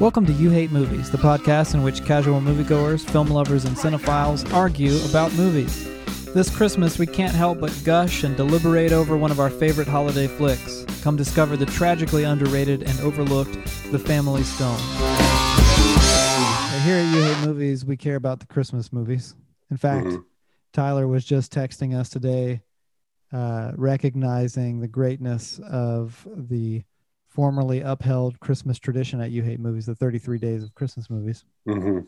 Welcome to You Hate Movies, the podcast in which casual moviegoers, film lovers, and cinephiles argue about movies. This Christmas, we can't help but gush and deliberate over one of our favorite holiday flicks. Come discover the tragically underrated and overlooked The Family Stone. Here at You Hate Movies, we care about the Christmas movies. In fact, Mhm. Tyler was just texting us today, uh, recognizing the greatness of the formerly upheld Christmas tradition at You Hate Movies, the 33 days of Christmas movies. Mm-hmm.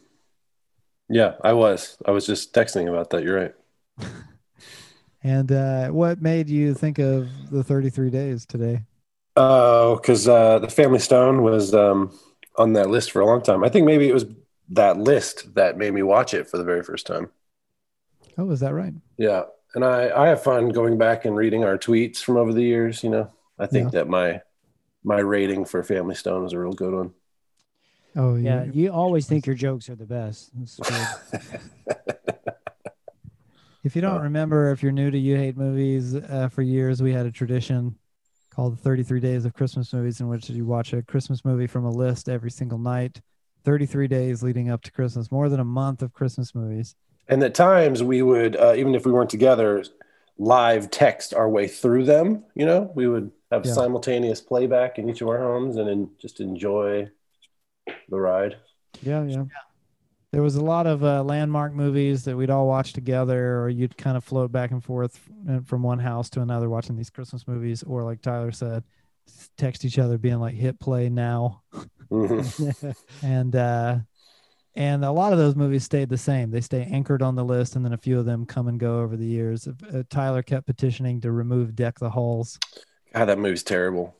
Yeah, I was. I was just texting about that. You're right. And uh, what made you think of the 33 days today? Oh, because uh, the Family Stone was um, on that list for a long time. I think maybe it was that list that made me watch it for the very first time. Oh, is that right? Yeah, and I I have fun going back and reading our tweets from over the years. You know, I think that my my rating for Family Stone is a real good one. Oh, Yeah, you- you always think your jokes are the best. If you don't Uh, remember, if you're new to You Hate Movies, uh, for years we had a tradition called 33 Days of Christmas Movies, in which you watch a Christmas movie from a list every single night, 33 days leading up to Christmas, more than a month of Christmas movies. And at times we would, uh, even if we weren't together, live text our way through them. You know, we would have Yeah. simultaneous playback in each of our homes and then just enjoy the ride. Yeah, yeah. There was a lot of uh, landmark movies that we'd all watch together, or you'd kind of float back and forth from one house to another watching these Christmas movies, or like Tyler said, text each other being like, hit play now. Mhm. and uh and a lot of those movies stayed the same they stay anchored on the list and then a few of them come and go over the years uh, tyler kept petitioning to remove deck the halls God, that movie's terrible.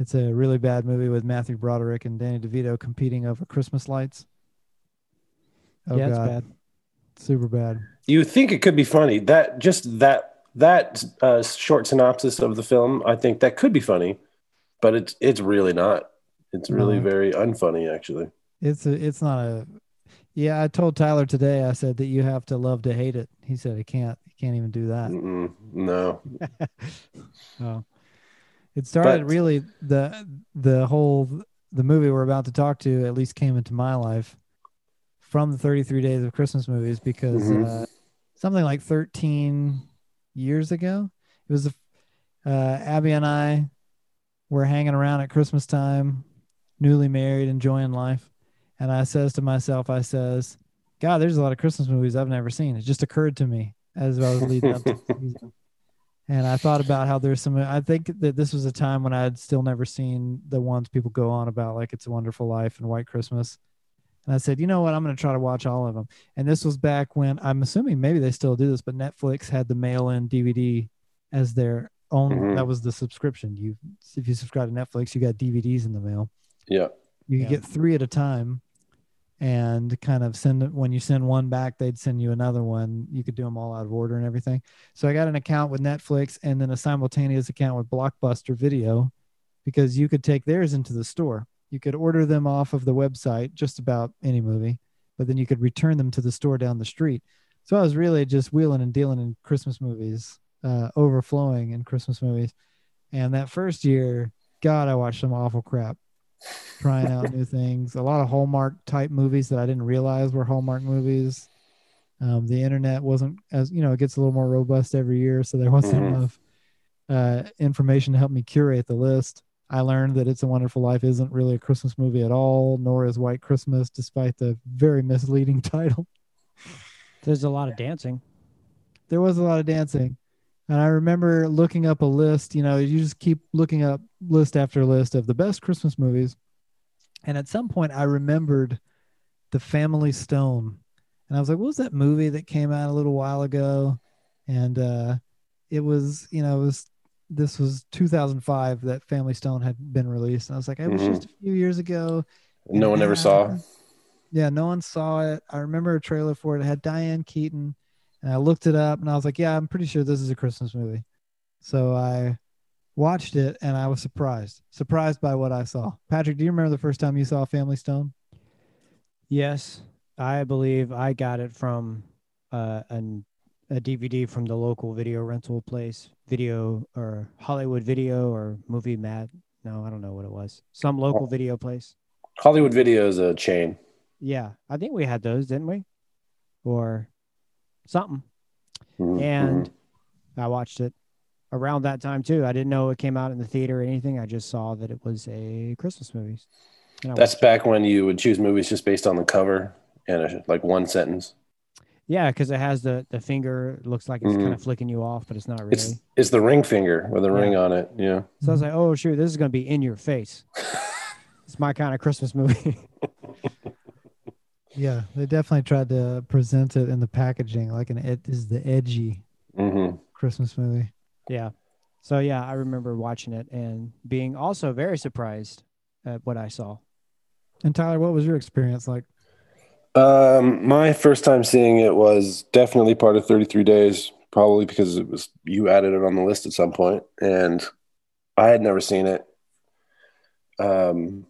it's a really bad movie with matthew broderick and danny devito competing over christmas lights oh yeah, it's god bad. super bad You think it could be funny? That just that that uh, short synopsis of the film, I think that could be funny, but it's it's really not. It's really No. very unfunny, actually. it's a it's not a yeah i told tyler today i said that you have to love to hate it. He said he can't he can't even do that. Mm-mm, no, Oh, it started But- really the the whole the movie we're about to talk to at least came into my life from the 33 days of Christmas movies because Mhm. uh, something like 13 years ago it was uh, Abi and I were hanging around at Christmas time, newly married, enjoying life, and I says to myself, I says, God, there's a lot of Christmas movies I've never seen. It just occurred to me as I was leading up to the season. And I thought about how there's some. I think that this was a time when I had still never seen the ones people go on about, like "It's a Wonderful Life" and "White Christmas." And I said, you know what? I'm going to try to watch all of them. And this was back when I'm assuming maybe they still do this, but Netflix had the mail-in DVD as their own. Mhm. That was the subscription. You, if you subscribe to Netflix, you got DVDs in the mail. yeah, You could Yeah. get three at a time, and kind of send it when you send one back, they'd send you another one. You could do them all out of order and everything. So I got an account with Netflix and then a simultaneous account with Blockbuster Video, because you could take theirs into the store. You could order them off of the website, just about any movie, but then you could return them to the store down the street. So I was really just wheeling and dealing in Christmas movies, uh, overflowing in Christmas movies. And that first year, God, I watched some awful crap trying out new things. A lot of Hallmark type movies that I didn't realize were Hallmark movies. Um, the internet wasn't as you know, it gets a little more robust every year, so there wasn't Mhm. enough uh, information to help me curate the list. I learned that It's a Wonderful Life isn't really a Christmas movie at all, nor is White Christmas, despite the very misleading title. There's a lot of dancing. there was a lot of dancing. And I remember looking up a list, you know, you just keep looking up list after list of the best Christmas movies. And at some point I remembered The Family Stone. And I was like, what was that movie that came out a little while ago? And uh it was, you know, it was this was 2005 that Family Stone had been released. And I was like, it was Mhm. just a few years ago. no one ever saw. Yeah, no one saw it. I remember a trailer for it. It had Diane Keaton, and I looked it up, and I was like, "Yeah, I'm pretty sure this is a Christmas movie." So I watched it, and I was surprised, surprised by what I saw. Patrick, do you remember the first time you saw Family Stone? Yes, I believe I got it from uh, an, a DVD from the local video rental place, video or Hollywood Video or Movie Mat. No, I don't know what it was. Some local video place. Hollywood Video is a chain. Yeah, I think we had those, didn't we? Or something. Mhm, And mhm. I watched it around that time too. I didn't know it came out in the theater or anything. I just saw that it was a Christmas movie. That's watched it. back when you would choose movies just based on the cover and a, like one sentence. yeah, because it has the the finger. Looks like it's Mhm. kind of flicking you off, but it's not really. It's it's the ring finger with a ring on it. Yeah. so I was like, oh shoot, this is gonna be in your face. it's my kind of Christmas movie. Yeah, they definitely tried to present it in the packaging like an it is the edgy hmm Christmas movie. yeah. So yeah, I remember watching it and being also very surprised at what I saw. And Tyler, what was your experience like? Um, my first time seeing it was definitely part of 33 Days, probably because it was you added it on the list at some point, and I had never seen it. Um,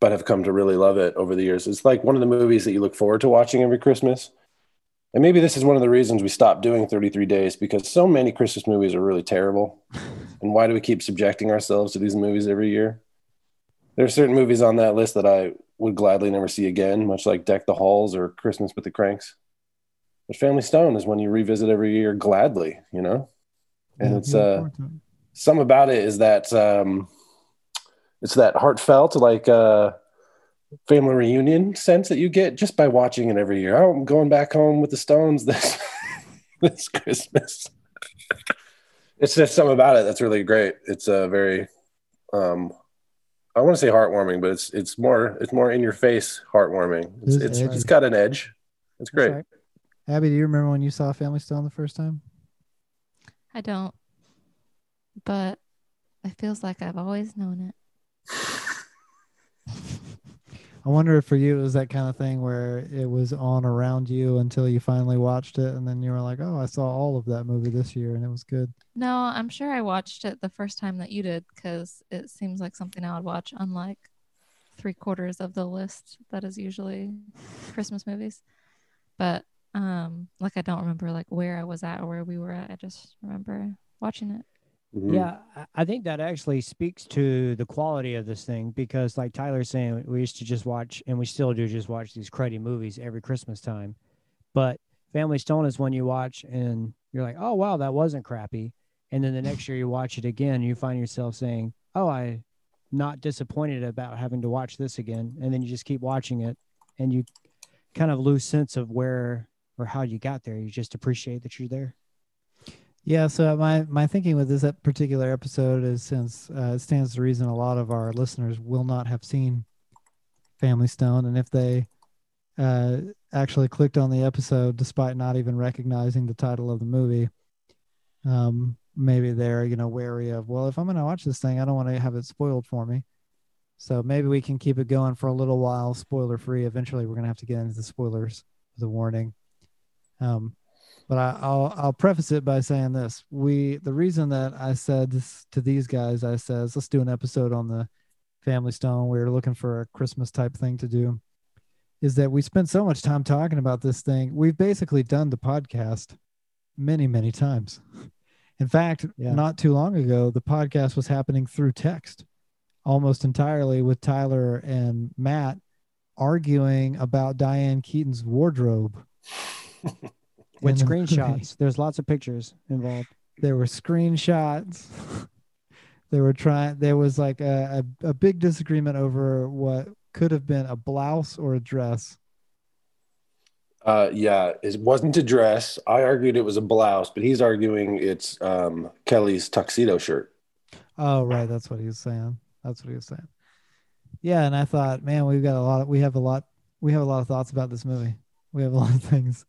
but have come to really love it over the years. It's like one of the movies that you look forward to watching every Christmas. And maybe this is one of the reasons we stopped doing 33 Days because so many Christmas movies are really terrible. and why do we keep subjecting ourselves to these movies every year? There are certain movies on that list that I would gladly never see again, much like Deck the Halls or Christmas with the Cranks. But Family Stone is one you revisit every year gladly, you know? And Yeah, it's uh forward to it. some about it is that um it's that heartfelt like uh family reunion sense that you get just by watching it every year. Oh, I'm going back home with the Stones this this Christmas. it's just something about it that's really great. It's a very um I want to say heartwarming, but it's it's more it's more in your face heartwarming. It's It is it's, it's got an edge. It's great. right. Abi, do you remember when you saw Family Stone the first time? I don't. But it feels like I've always known it. I wonder if for you it was that kind of thing where it was on around you until you finally watched it, and then you were like, "Oh, I saw all of that movie this year, and it was good." No, I'm sure I watched it the first time that you did because it seems like something I would watch, unlike three quarters of the list that is usually Christmas movies. But um, like I don't remember like where I was at or where we were at. I just remember watching it. Mhm. Yeah, I- I think that actually speaks to the quality of this thing because, like Tyler's saying, we used to just watch, and we still do just watch these cruddy movies every Christmas time. But Family Stone is one you watch, and you're like, oh, wow, that wasn't crappy. And then the next year you watch it again, you find yourself saying, oh, I'm not disappointed about having to watch this again. And then you just keep watching it, and you kind of lose sense of where or how you got there. You just appreciate that you're there. Yeah, so my my thinking with this particular episode is since uh, it stands to reason a lot of our listeners will not have seen Family Stone, and if they uh, actually clicked on the episode despite not even recognizing the title of the movie, um, maybe they're you know wary of well, if I'm going to watch this thing, I don't want to have it spoiled for me. So maybe we can keep it going for a little while, spoiler free. Eventually, we're going to have to get into the spoilers with warning. Um, but I, I'll I'll preface it by saying this: we the reason that I said this to these guys, I says let's do an episode on the Family Stone. We were looking for a Christmas type thing to do. Is that we spent so much time talking about this thing? We've basically done the podcast many many times. In fact, Yeah. not too long ago, the podcast was happening through text, almost entirely with Tyler and Matt arguing about Diane Keaton's wardrobe With in the movie. screenshots, there's lots of pictures involved. there were screenshots they were trying there was like a, a, a big disagreement over what could have been a blouse or a dress Uh, yeah, it wasn't a dress. I argued it was a blouse, but he's arguing it's um, Kelly's tuxedo shirt. oh right that's what he was saying that's what he was saying yeah and i thought man we've got a lot of, we have a lot we have a lot of thoughts about this movie we have a lot of things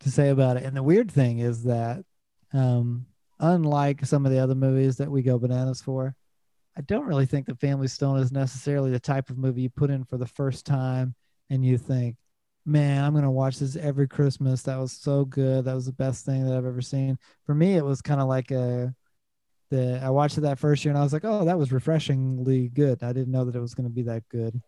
to say about it. And the weird thing is that um unlike some of the other movies that we go bananas for i don't really think the family stone is necessarily the type of movie you put in for the first time and you think man i'm going to watch this every christmas. That was so good. That was the best thing that i've ever seen. For me it was kind of like a the i watched it that first year and i was like oh that was refreshingly good. I didn't know that it was going to be that good.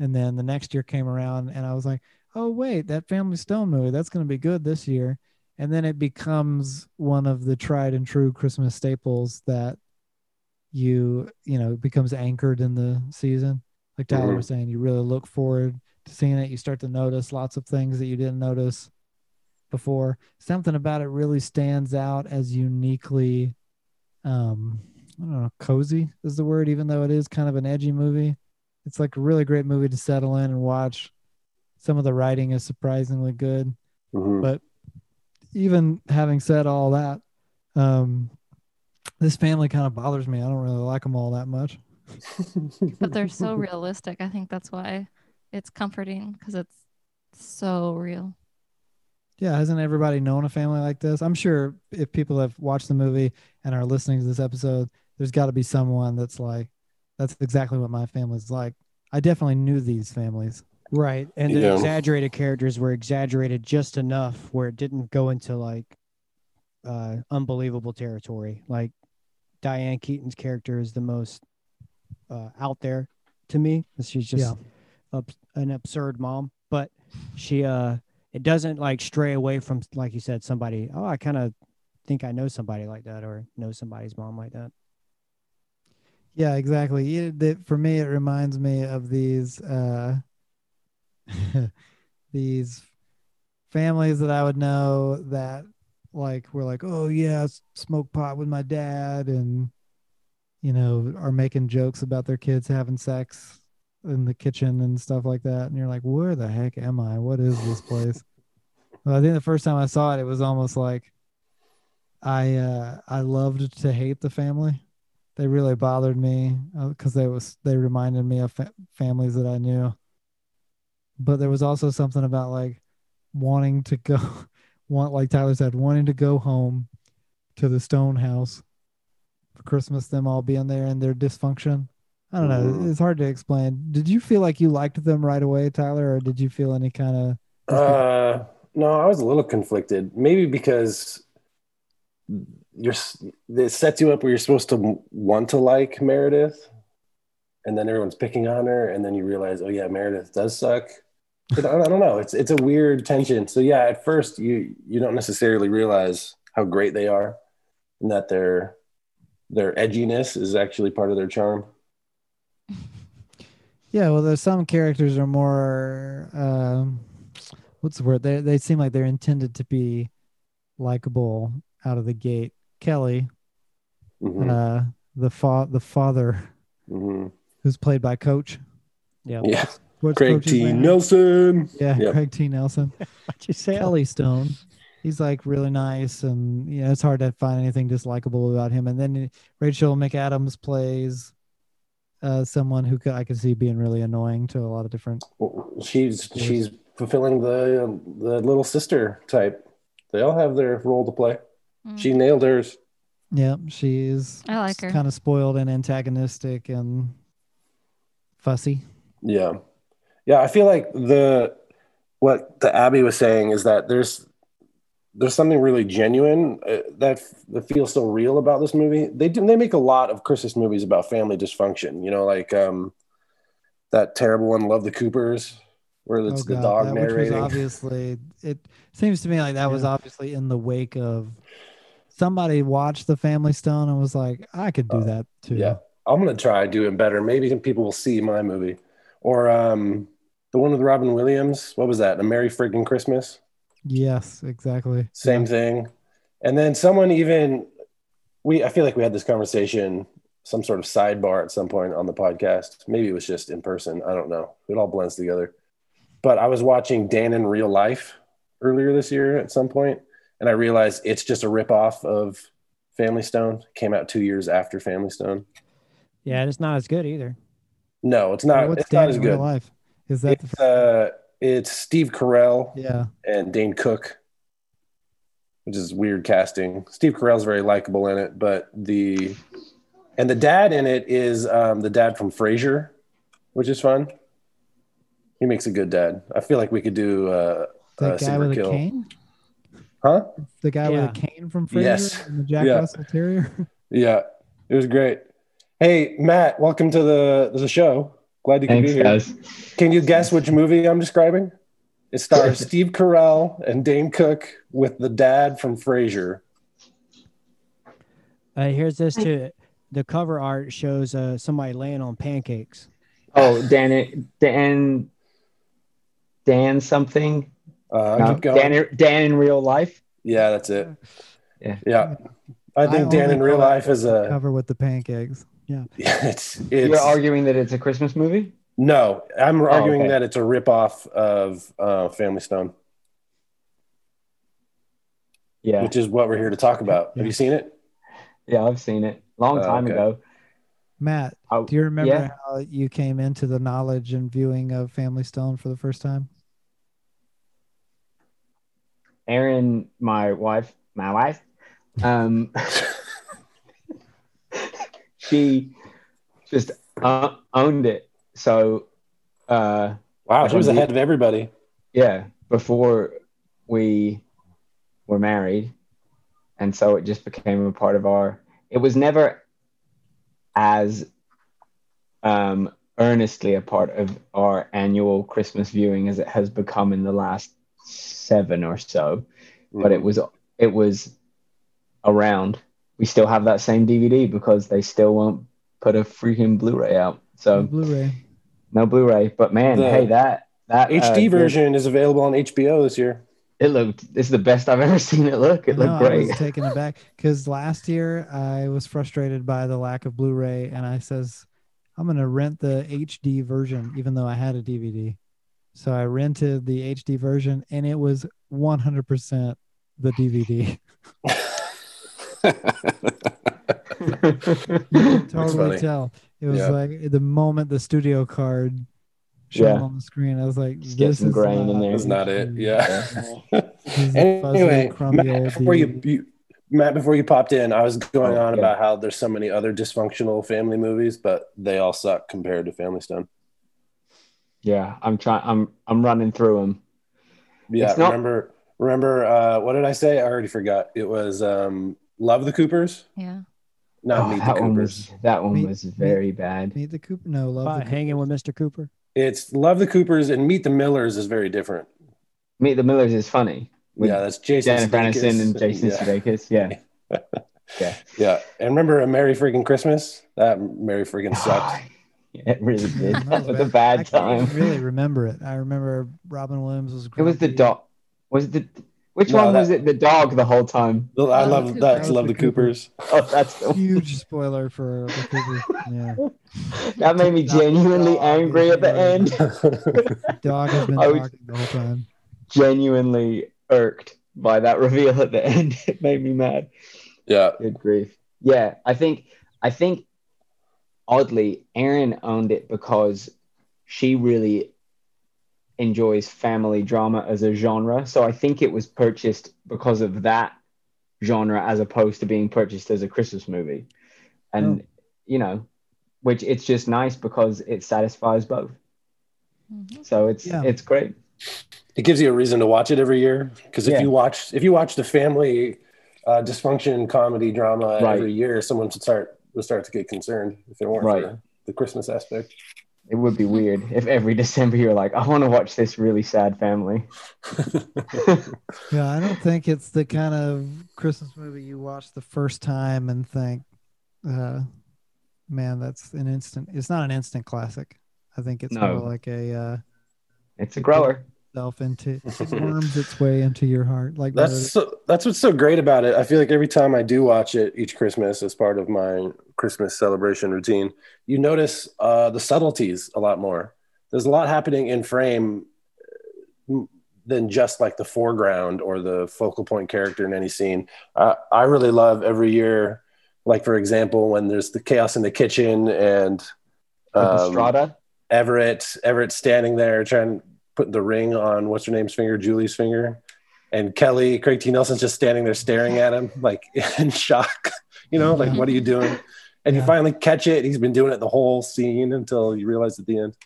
And then the next year came around and i was like oh wait that family stone movie that's going to be good this year and then it becomes one of the tried and true christmas staples that you you know becomes anchored in the season like Tyler Mhm. was saying, you really look forward to seeing it. You start to notice lots of things that you didn't notice before. Something about it really stands out as uniquely, um, I don't know, cozy is the word, even though it is kind of an edgy movie. It's like a really great movie to settle in and watch. Some of the writing is surprisingly good. Mhm. But even having said all that, um, this family kind of bothers me. I don't really like them all that much. But they're so realistic. I think that's why it's comforting because it's so real. Yeah, hasn't everybody known a family like this? I'm sure if people have watched the movie and are listening to this episode, there's got to be someone that's like, that's exactly what my family's like. I definitely knew these families. Right. And the Yeah. exaggerated characters were exaggerated just enough where it didn't go into like uh unbelievable territory. Like Diane Keaton's character is the most uh out there to me. She's just Yeah. ab- an absurd mom, but she uh it doesn't like stray away from like you said somebody, oh, I kind of think I know somebody like that or know somebody's mom like that. Yeah, exactly. It, that- for me, it reminds me of these uh, these families that I would know that like were like, oh yeah, smoke pot with my dad, and you know, are making jokes about their kids having sex in the kitchen and stuff like that. And you're like, where the heck am I? What is this place? well, I think the first time I saw it, it was almost like I uh, I loved to hate the family they really bothered me because they was they reminded me of fa- families that I knew. But there was also something about like wanting to go, want like Tyler said, wanting to go home to the Stone house for Christmas. Them all being there and their dysfunction. I don't know. Mhm. It's hard to explain. Did you feel like you liked them right away, Tyler, or did you feel any kind of? Uh, no, I was a little conflicted. Maybe because you're it sets you up where you're supposed to want to like Meredith, and then everyone's picking on her, and then you realize, oh yeah, Meredith does suck. But I, don't know. It's it's a weird tension. So yeah, at first you you don't necessarily realize how great they are, and that their their edginess is actually part of their charm. Yeah, well, there's some characters are more. Um, what's the word? They they seem like they're intended to be likable out of the gate. Kelly, Mhm, uh, the fa- the father, mhm. Who's played by Coach. Yeah. Yeah, What's Craig T. name? Nelson. Yeah, Yeah. Craig T. Nelson. What'd you say? Kelly Stone. He's like really nice, and you know it's hard to find anything dislikable about him. And then Rachel McAdams plays uh, someone who I could see being really annoying to a lot of different. she's she's fulfilling the the little sister type. They all have their role to play. Mm. She nailed hers. Yeah, she's I like her. kind of spoiled and antagonistic and fussy. Yeah, yeah. I feel like the what the Abi was saying is that there's there's something really genuine uh, that that feels so real about this movie. They do they make a lot of Christmas movies about family dysfunction. You know, like um that terrible one, Love the Coopers, where it's the dog Oh, that, narrating. obviously it seems to me like that was obviously in the wake of somebody watched the Family Stone and was like, I could do Uh, that too. Yeah, I'm gonna try doing better. Maybe some people will see my movie, or um, the one with Robin Williams. What was that? A Merry Friggin' Christmas. Yes, exactly. Same thing. And then someone even we I feel like we had this conversation, some sort of sidebar at some point on the podcast. Maybe it was just in person. I don't know. It all blends together. But I was watching Dan in real life earlier this year at some point, and I realized it's just a ripoff of Family Stone. Came out two years after Family Stone. Yeah, it's not as good either. No, it's not. What's It's not Dan as in real good. life? Is that It's the uh, it's Steve Carell yeah? and Dane Cook, which is weird casting. Steve Carell's very likable in it, but the and the dad in it is um, the dad from Frasier, which is fun. He makes a good dad. I feel like we could do uh, The uh, guy Silver with a Kill. cane? huh? The guy Yeah. with a cane from Frasier Yes. and the Jack Yeah. Russell Terrier? Yeah, it was great. Hey, Matt, welcome to the the show. Glad you could Thanks, be here. guys. Can you guess which movie I'm describing? It stars Steve Carell and Dane Cook with the dad from Frasier. Uh, here's this too. The cover art shows uh, somebody laying on pancakes. Oh, Dan, Dan, Dan something. Uh, No. Dan, Dan in real life. yeah, that's it. Yeah. Yeah. I think Dan in real life is a. cover with the pancakes. Yeah. It's You're arguing that it's a Christmas movie. no. I'm arguing okay. that it's a ripoff of uh, Family Stone, Yeah, which is what we're here to talk about. Have you seen it? yeah, I've seen it long Oh, time okay. ago. Matt, I- do you remember yeah. how you came into the knowledge and viewing of Family Stone for the first time? Erin, my wife, my wife, um, she just uh, owned it. So, uh, Wow, she was we- ahead of everybody. yeah, before we were married, and so it just became a part of our. It was never as um, earnestly a part of our annual Christmas viewing as it has become in the last seven or so. but it was it was around. We still have that same DVD because they still won't put a freaking Blu-ray out. So Blu-ray. no Blu-ray. But man, The hey, that that HD uh, version is available on HBO this year. It looked. It's the best I've ever seen it look. It No, looked I great. was taken aback because last year I was frustrated by the lack of Blu-ray, and I says I'm gonna rent the HD version, even though I had a DVD. So I rented the HD version, and it was 100% the DVD. You can totally tell. It was Yeah. like the moment the studio card showed Yeah. on the screen, I was like, Just "This some is grain in not there. That's not it. Yeah. This is a fuzzy, anyway, Matt, before you, you Matt, before you popped in, I was going Oh, on yeah. about how there's so many other dysfunctional family movies, but they all suck compared to Family Stone. yeah, I'm trying. I'm I'm running through them. Yeah, not- remember remember uh, what did I say? I already forgot. It was um, Love the Coopers, Yeah. not Oh, Meet that the one Coopers. was that one Meet- was very bad. Meet the Cooper. No, love By the hanging with Mr. Cooper. It's Love the Coopers and Meet the Millers is very different. Meet the Millers is funny. Yeah, that's Jason Jennifer Sudeikis. Aniston and Jason yeah. Sudeikis. Yeah. Yeah. Yeah, and remember a Merry Freaking Christmas? That Merry Freaking oh, sucked. Yeah, it really did. Yeah, That was a I bad can't time. I really remember it. I remember Robin Williams was. Great. It was the grumpy. dog. Was it the which No, one was it? The dog the whole time. I Love love the that's Coopers. Love the Coopers. Oh, that's the Huge spoiler for the Cooper. Yeah, that made me genuinely angry at the end. dog has been talking the whole time. genuinely irked by that reveal at the end. It made me mad. yeah, Good grief. Yeah, I think I think oddly, Erin owned it because she really enjoys family drama as a genre. So I think it was purchased because of that genre as opposed to being purchased as a Christmas movie. And you know, which it's just nice because it satisfies both. Mhm. So it's Yeah. it's great. it gives you a reason to watch it every year. Because if Yeah. you watch if you watch the family uh, dysfunction comedy drama Right. every year, someone would start would start to get concerned if it weren't Right. for the Christmas aspect. It would be weird if every December you're like, I want to watch this really sad family. Yeah, I don't think it's the kind of Christmas movie you watch the first time and think, uh, "Man, that's an instant." It's not an instant classic. I think it's No. more like a uh, It's a grower. Self into it worms its way into your heart. Like That's so, that's what's so great about it. I feel like every time I do watch it each Christmas as part of my Christmas celebration routine, you notice uh, the subtleties a lot more. There's a lot happening in frame uh, than just like the foreground or the focal point character in any scene. Uh, I really love every year, like for example, when there's the chaos in the kitchen and With the um, strata. Everett Everett standing there trying to put the ring on what's her name's finger, Julie's finger, and Kelly Craig T. Nelson's just standing there staring at him like in shock. You know, like what are you doing? And you Yeah. finally catch it. He's been doing it the whole scene until you realize at the end.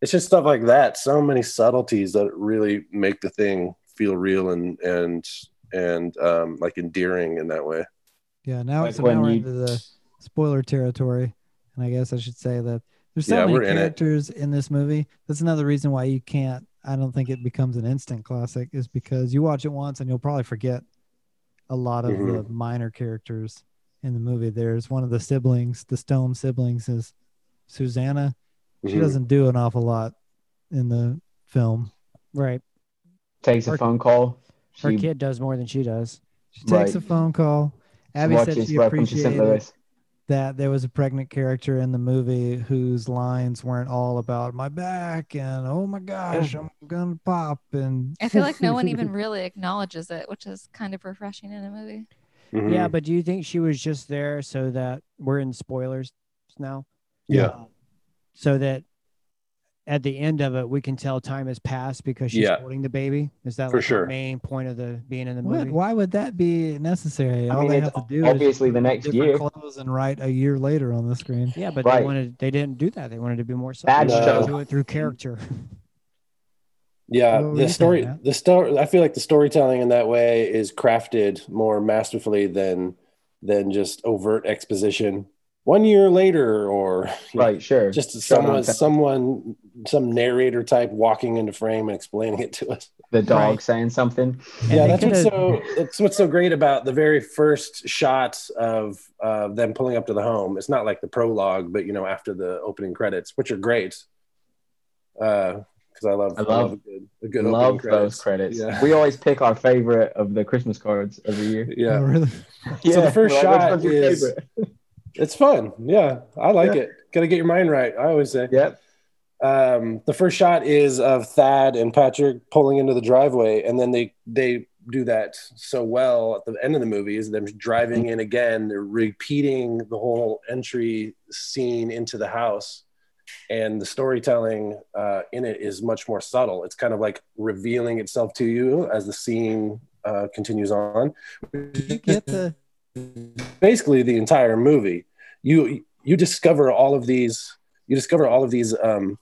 It's just stuff like that. So many subtleties that really make the thing feel real and and and um, like endearing in that way. Yeah, now Like it's when now we're you- into the spoiler territory, and I guess I should say that there's so Yeah, many we're in characters in, this movie. That's another reason why you can't. I don't think it becomes an instant classic, is because you watch it once and you'll probably forget a lot of Mhm. the minor characters in the movie. There's one of the siblings, the Stone siblings, is Susanna. She Mhm. doesn't do an awful lot in the film. Right. Takes Her- a phone call. Her kid does more than she does. She takes Right. a phone call. Abi said she Welcome to St. appreciated Louis. That there was a pregnant character in the movie whose lines weren't all about my back and oh my gosh, I'm gonna pop and I feel like no one even really acknowledges it, which is kind of refreshing in a movie. Mhm. Yeah, but do you think she was just there so that we're in spoilers now? yeah. So that at the end of it, we can tell time has passed because she's Yeah. holding the baby. Is that For like sure. the main point of the being in the What, movie? why would that be necessary? I All mean, they have to do obviously is the next year. clothes and write a year later on the screen. Yeah, but Right. they wanted they didn't do that. They wanted to be more Bad subtle. They show. do it through character. Yeah, What the you story, saying, the story. I feel like the storytelling in that way is crafted more masterfully than than just overt exposition. One year later, or you know, Right, sure. just Showing someone, someone, some narrator type walking into frame and explaining it to us. the dog Right. saying something. Yeah, that's what's so that's what's so great about the very first shot of uh, them pulling up to the home. It's not like the prologue, but you know, after the opening credits, which are great. Because I love, I love- a good, a good opening Love credits. those credits. Yeah. We always pick our favorite of the Christmas cards every year. Yeah, Oh, really? So the first we're like, shot "Which one's your is- favorite?" It's fun. Yeah, I like Yeah. it. Got to get your mind right. I always say. Yep. Um, the first shot is of Thad and Patrick pulling into the driveway, and then they they do that so well at the end of the movie is them driving in again. They're repeating the whole entry scene into the house, and the storytelling uh, in it is much more subtle. It's kind of like revealing itself to you as the scene uh, continues on. Did you get the basically the entire movie. You you discover all of these. You discover all of these um,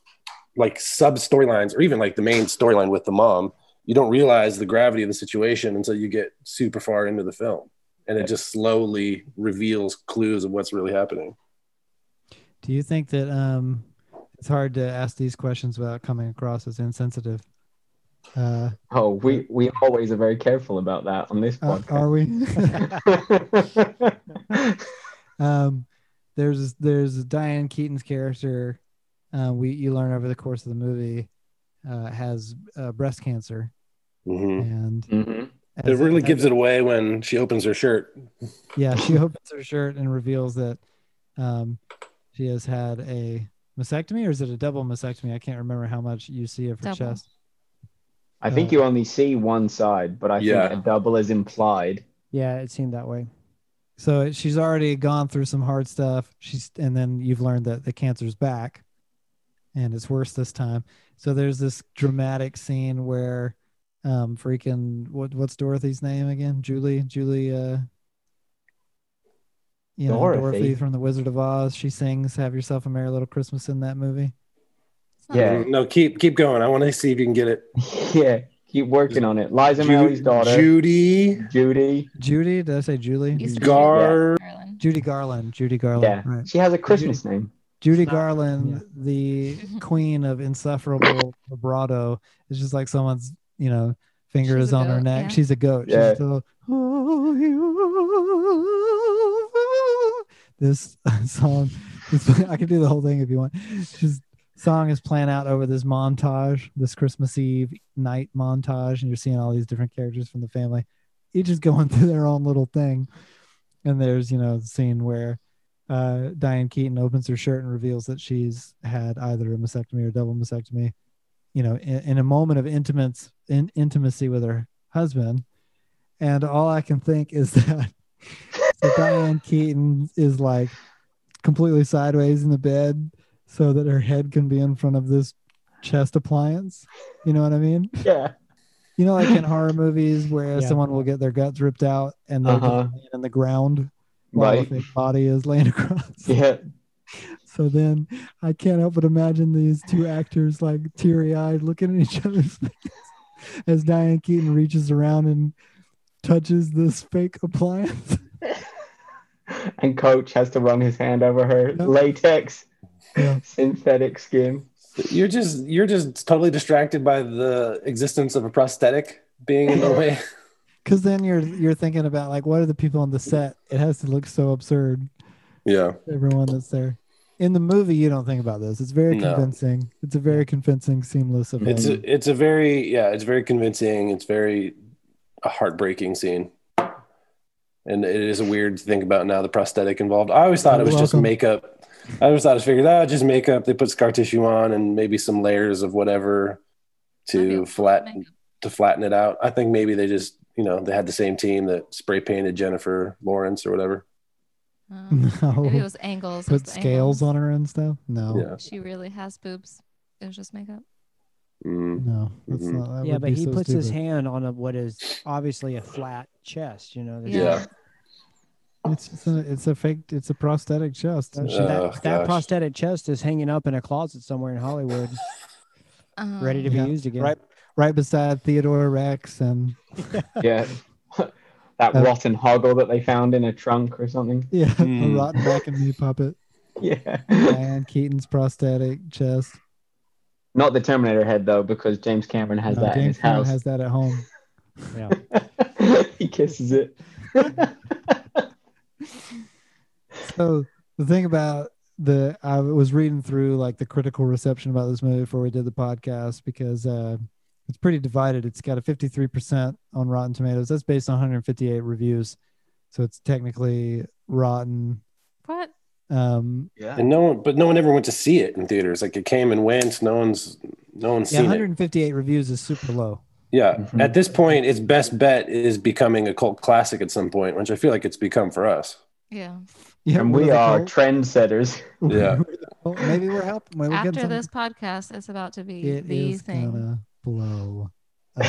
like sub storylines, or even like the main storyline with the mom. You don't realize the gravity of the situation until you get super far into the film, and it just slowly reveals clues of what's really happening. Do you think that um, it's hard to ask these questions without coming across as insensitive? Uh, Oh, we we always are very careful about that on this uh, podcast. are we? um, there's there's Diane Keaton's character. Uh, we you learn over the course of the movie uh, has uh, breast cancer, hmm and Mhm. It really as- gives it away when she opens her shirt. Yeah, she opens her shirt and reveals that um, she has had a mastectomy, or is it a double mastectomy? I can't remember how much you see of her Double. chest. I think you only see one side, but I Yeah. think a double is implied. yeah, it seemed that way. So she's already gone through some hard stuff. She's and then you've learned that the cancer's back, and it's worse this time. So there's this dramatic scene where, um, freaking what what's Dorothy's name again? Julie, Julie, uh, you know, Dorothy. Dorothy from the Wizard of Oz. She sings "Have Yourself a Merry Little Christmas" in that movie. It's not Yeah. No, keep keep going. I want to see if you can get it. yeah, keep working on it. Liza Ju- Minnelli's daughter, Judy Judy. Judy, did I say Julie? Used to be Gar- Ireland. Judy Garland. Judy Garland. Yeah, Right. she has a Christmas name. Judy not- Garland, the queen of insufferable vibrato, is just like someone's, you know, finger is a on her neck. yeah. She's a goat. Yeah. She's still, oh, oh, oh, this song. This, I can do the whole thing if you want. She's song is playing out over this montage, this Christmas Eve night montage, and you're seeing all these different characters from the family, each is going through their own little thing. And there's, you know, the scene where uh, Diane Keaton opens her shirt and reveals that she's had either a mastectomy or double mastectomy. You know, in, in a moment of in intimacy with her husband, and all I can think is that so Diane Keaton is like completely sideways in the bed so that her head can be in front of this chest appliance. You know what I mean? Yeah, You know, like in horror movies where Yeah. someone will get their guts ripped out and they're Uh-huh. laying in the ground while right. the body is laying across. Yeah, So then I can't help but imagine these two actors like teary eyed looking at each other's face as Diane Keaton reaches around and touches this fake appliance. and Coach has to run his hand over her Yep. latex Yeah. synthetic skin. You're just you're just totally distracted by the existence of a prosthetic being in the way. Because then you're you're thinking about like what are the people on the set? It has to look so absurd. Yeah. Everyone that's there. in the movie you don't think about this. It's very No. convincing. It's a very convincing, seamless event. It's a, it's a very yeah, it's very convincing. It's very a heartbreaking scene, and it is a weird to think about now the prosthetic involved. I always thought it You're was just welcome. makeup. I always thought it was figured out just makeup. They put scar tissue on and maybe some layers of whatever to a flatten to flatten it out. I think maybe they just you know they had the same team that spray painted Jennifer Lawrence or whatever. Um, no. maybe it was angles. Put scales on her and stuff. No, Yeah. She really has boobs. It was just makeup. Mm. no, that's Mhm. not. that yeah, but he so puts his hand on a, what is obviously a flat chest. You know, there's- Yeah. Yeah. It's a, it's a fake. It's a prosthetic chest. that, Oh, that, that prosthetic chest is hanging up in a closet somewhere in Hollywood, Um, ready to be Yeah, used again. right, right beside Theodore Rex and Yeah. that Uh, rotten hoggle that they found in a trunk or something. yeah, Hmm. a rotten back and knee puppet. Yeah. Diane Keaton's prosthetic chest. Not the Terminator head though, because James Cameron has No, that in James his Cameron house. has that at home. Yeah. he kisses it. So the thing about the I was reading through like the critical reception about this movie before we did the podcast because uh it's pretty divided. It's got a 53% on Rotten Tomatoes. That's based on 158 reviews. So it's technically rotten. What? Um yeah. And no one, but no one ever went to see it in theaters. Like it came and went. No one's, no one's yeah, seen it. 158 reviews is super low. Yeah. Mhm. At this point, its best bet is becoming a cult classic at some point, which I feel like it's become for us. Yeah. Yeah, and we're we the cult. trendsetters. Yeah. We're the cult. Maybe we're helping. Maybe we're After this podcast, it's about to be it the is thing. gonna blow. up.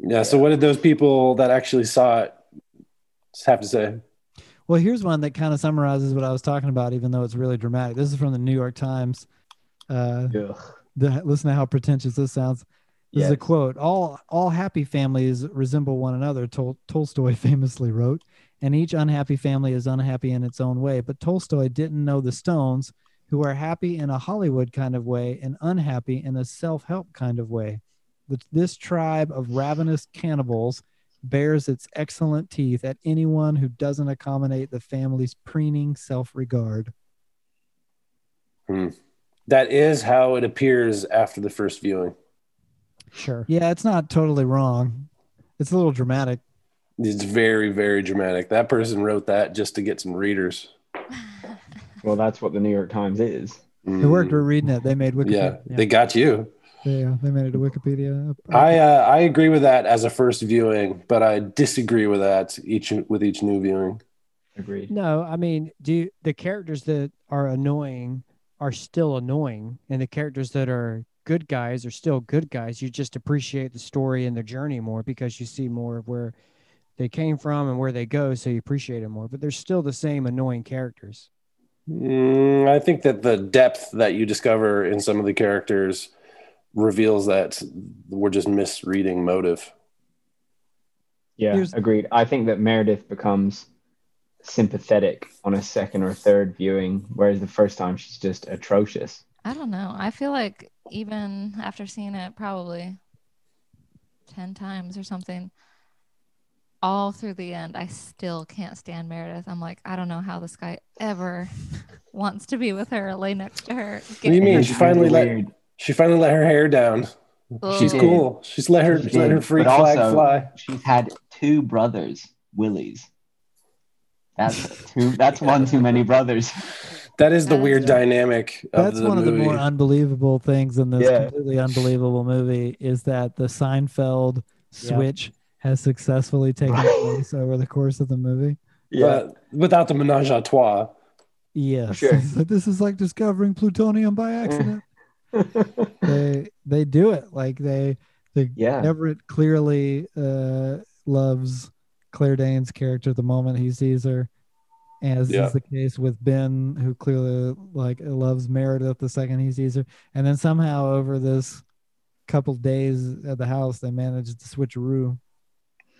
Yeah. So, what did those people that actually saw it have to say? Well, here's one that kind of summarizes what I was talking about, even though it's really dramatic. This is from the New York Times. Uh, Ugh. the, listen to how pretentious this sounds. This is a quote: "All all happy families resemble one another." Tol- Tolstoy famously wrote, and each unhappy family is unhappy in its own way. But Tolstoy didn't know the Stones, who are happy in a Hollywood kind of way and unhappy in a self-help kind of way. Th- This tribe of ravenous cannibals bears its excellent teeth at anyone who doesn't accommodate the family's preening self-regard. Hmm. That is how it appears after the first viewing. Sure. Yeah, it's not totally wrong. It's a little dramatic. It's very, very dramatic. That person wrote that just to get some readers. Well, that's what the New York Times is. They weren't Mm. reading it. They made Wikipedia. Yeah, Wikipedia. they got you. Yeah, they made it a Wikipedia. I uh, I agree with that as a first viewing, but I disagree with that each with each new viewing. Agreed. No, I mean, do you, the characters that are annoying are still annoying, and the characters that are good guys are still good guys. You just appreciate the story and the journey more because you see more of where they came from and where they go, so you appreciate them more. But they're still the same annoying characters. Mm, I think that the depth that you discover in some of the characters reveals that we're just misreading motive. Yeah, Here's- agreed. I think that Meredith becomes sympathetic on a second or third viewing, whereas the first time she's just atrocious. I don't know. I feel like even after seeing it probably 10 times or something, all through the end, I still can't stand Meredith. I'm like, I don't know how this guy ever wants to be with her, lay next to her. What do you mean? She finally let she finally let her hair down. She's She cool. She's let her She let her did, freak but flag also- fly. She's had two brothers, Willies. That's two. That's one too many brothers. That is the That is weird a- dynamic of That's the one of the more unbelievable things in this Yeah. completely unbelievable movie is that the Seinfeld Yeah. switch has successfully taken place over the course of the movie. but without the menage a trois. Yes, Sure. This is like discovering plutonium by accident. they they do it like they they yeah. Everett clearly uh, loves Claire Danes' character the moment he sees her, as Yeah. is the case with Ben, who clearly like loves Meredith the second he sees her. And then somehow over this couple days at the house, they manage to switcheroo,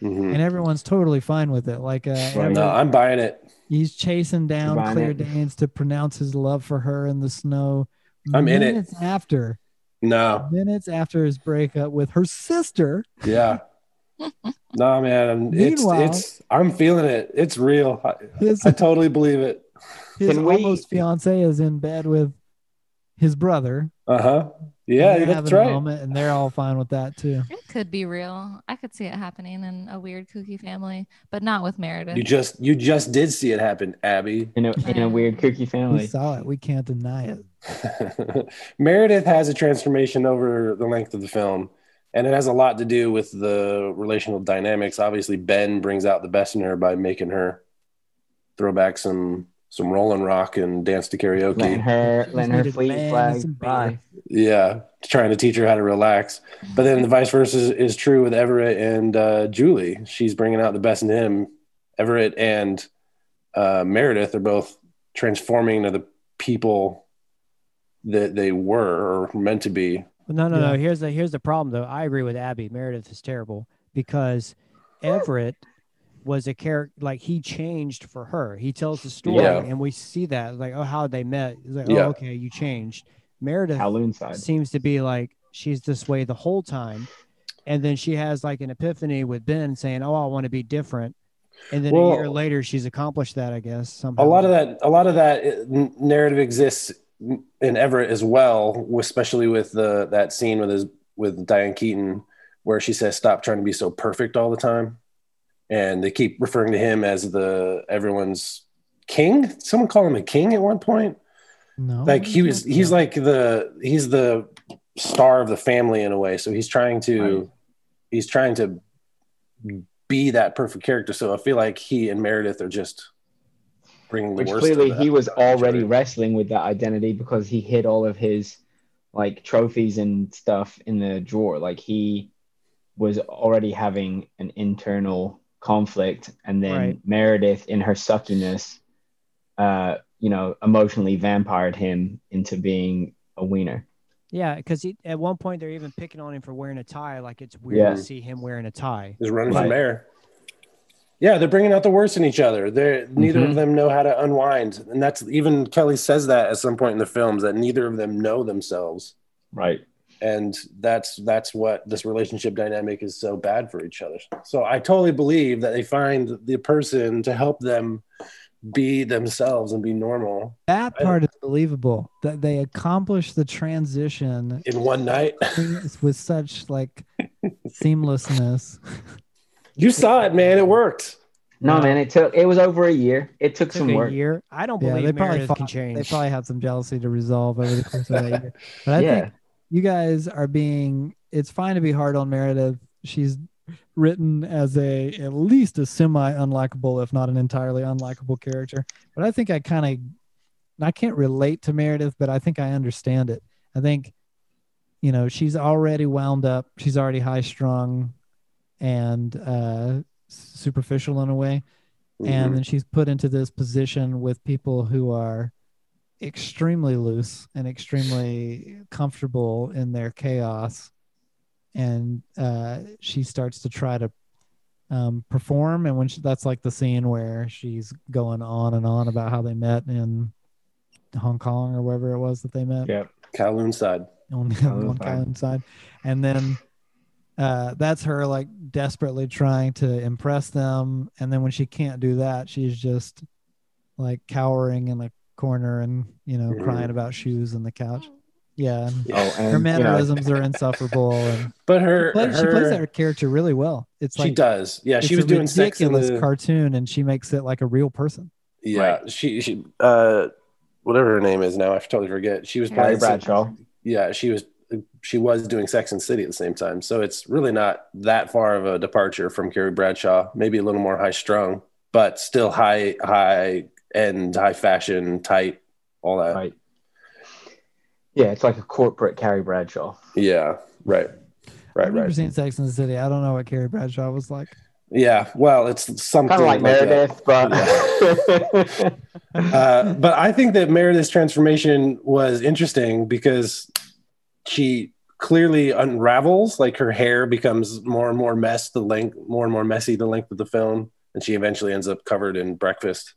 Mhm. and everyone's totally fine with it. Like uh, Right. No, I'm buying it. he's chasing down Buying Claire it. Danes to pronounce his love for her in the snow. I'm in it. minutes after No, minutes after his breakup with her sister. yeah. No, man. It's Meanwhile- it's I'm feeling it. It's real. I, His I totally believe it. his Can we- almost fiance is in bed with his brother. Uh huh. Yeah, they're that's having a right. moment, and they're all fine with that too. It could be real. I could see it happening in a weird kooky family, but not with Meredith. You just you just did see it happen, Abi. In a in a weird cookie We saw it. We can't deny it. Meredith has a transformation over the length of the film, and it has a lot to do with the relational dynamics. Obviously, Ben brings out the best in her by making her throw back some some Rolling Rock and dance to Letting karaoke. her letting her fleet flag fly. Yeah, trying to teach her how to relax. But then the vice versa is, is true with Everett and uh, Julie. She's bringing out the best in him. Everett and uh, Meredith are both transforming into the people that they were or meant to be. But no, no, Yeah. no. Here's the here's the problem though. I agree with Abby. Meredith is terrible because Everett was a character like he changed for her. He tells the story Yeah. and we see that like oh how they met. It's like Yeah. oh okay you changed. Meredith side. seems to be like she's this way the whole time, and then she has like an epiphany with Ben saying oh I want to be different, and then Well- a year later she's accomplished that I guess somehow. A lot of that, a lot of that uh, narrative exists in Everett as well, especially with the that scene with his with Diane Keaton, where she says, "Stop trying to be so perfect all the time," and they keep referring to him as the everyone's king. Someone called him a king at one point. No, Like he was, he's like the he's the star of the family in a way. So he's trying to Right. he's trying to be that perfect character. So I feel like he and Meredith are just bringing the Which worst. clearly he was out of each already other. wrestling with that identity because he hid all of his like trophies and stuff in the drawer. Like he was already having an internal conflict, and then Right. Meredith, in her suckiness, uh, you know, emotionally vampired him into being a wiener. yeah because at one point they're even picking on him for wearing a tie like it's weird Yeah. to see him wearing a tie. He's running Right. from air. Yeah, they're bringing out the worst in each other. They're neither Mhm. of them know how to unwind, and that's even Kelly says that at some point in the films that neither of them know themselves, Right. and that's that's what this relationship dynamic is so bad for each other. So I totally believe that they find the person to help them be themselves and be normal that part is believable. That they accomplish the transition in one night. with such like seamlessness. You saw it, man. It worked. No, No. man, it took it was over a year. It took Took some a work. year. I don't Yeah, believe they probably Meredith fought- can change. They probably had some jealousy to resolve over the course of that year. But I Yeah. think you guys are being. It's fine to be hard on Meredith. She's written as a at least a semi unlikable, if not an entirely unlikable character. But I think I kind of I can't relate to Meredith, but I think I understand it. I think you know she's already wound up. She's already high strung and uh, superficial in a way and Mhm. then she's put into this position with people who are extremely loose and extremely comfortable in their chaos and uh, she starts to try to um, perform and when she, that's like the scene where she's going on and on about how they met in hong kong or wherever it was that they met Yeah. Kowloon side. on the on. Kowloon side. And then uh, that's her like desperately trying to impress them. And then when she can't do that, she's just like cowering in the corner and, you know, Mhm. crying about shoes on the couch. Yeah. And Yeah. Oh, her and you know, mannerisms are insufferable. And But her, she plays, she plays that character really well. It's like she does. Yeah, it's she was a doing sex in ridiculous the cartoon and she makes it like a real person. Yeah, she she uh whatever her name is now, I totally forget. She was Carrie playing Bradshaw. Yeah, she was she was doing Sex and City at the same time. So it's really not that far of a departure from Carrie Bradshaw. Maybe a little more high strung, but still high high end, high fashion, tight, all that. Right. Yeah, it's like a corporate Carrie Bradshaw. Yeah, right. Right, I've never right. seen Sex and the City. I don't know what Carrie Bradshaw was like. Yeah, well, it's something Kind of like that. Meredith, but uh, but I think that Meredith's transformation was interesting because she clearly unravels. Like her hair becomes more and more mess, the length, more and more messy the length of the film, and she eventually ends up covered in breakfast.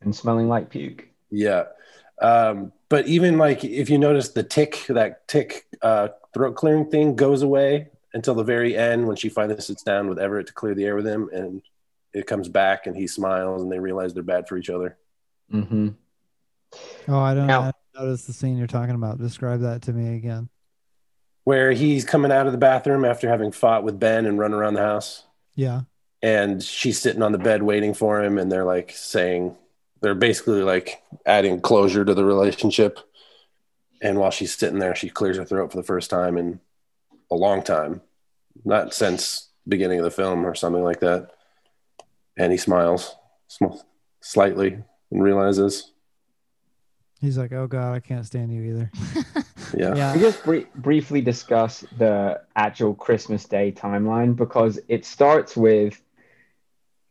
and smelling like puke. Yeah. Um, but even like if you notice the tick, that tick uh, throat clearing thing goes away until the very end when she finally sits down with Everett to clear the air with him, and it comes back and he smiles and they realize they're bad for each other. Mm-hmm. Oh, I don't, Now- I don't notice the scene you're talking about. Describe that to me again. Where he's coming out of the bathroom after having fought with Ben and run around the house. Yeah. and she's sitting on the bed waiting for him and they're like saying they're basically like adding closure to the relationship and while she's sitting there she clears her throat for the first time in a long time not since beginning of the film or something like that and he smiles sm- slightly and realizes He's like, oh God, I can't stand you either. yeah Yeah. We just bri- briefly discuss the actual Christmas Day timeline because it starts with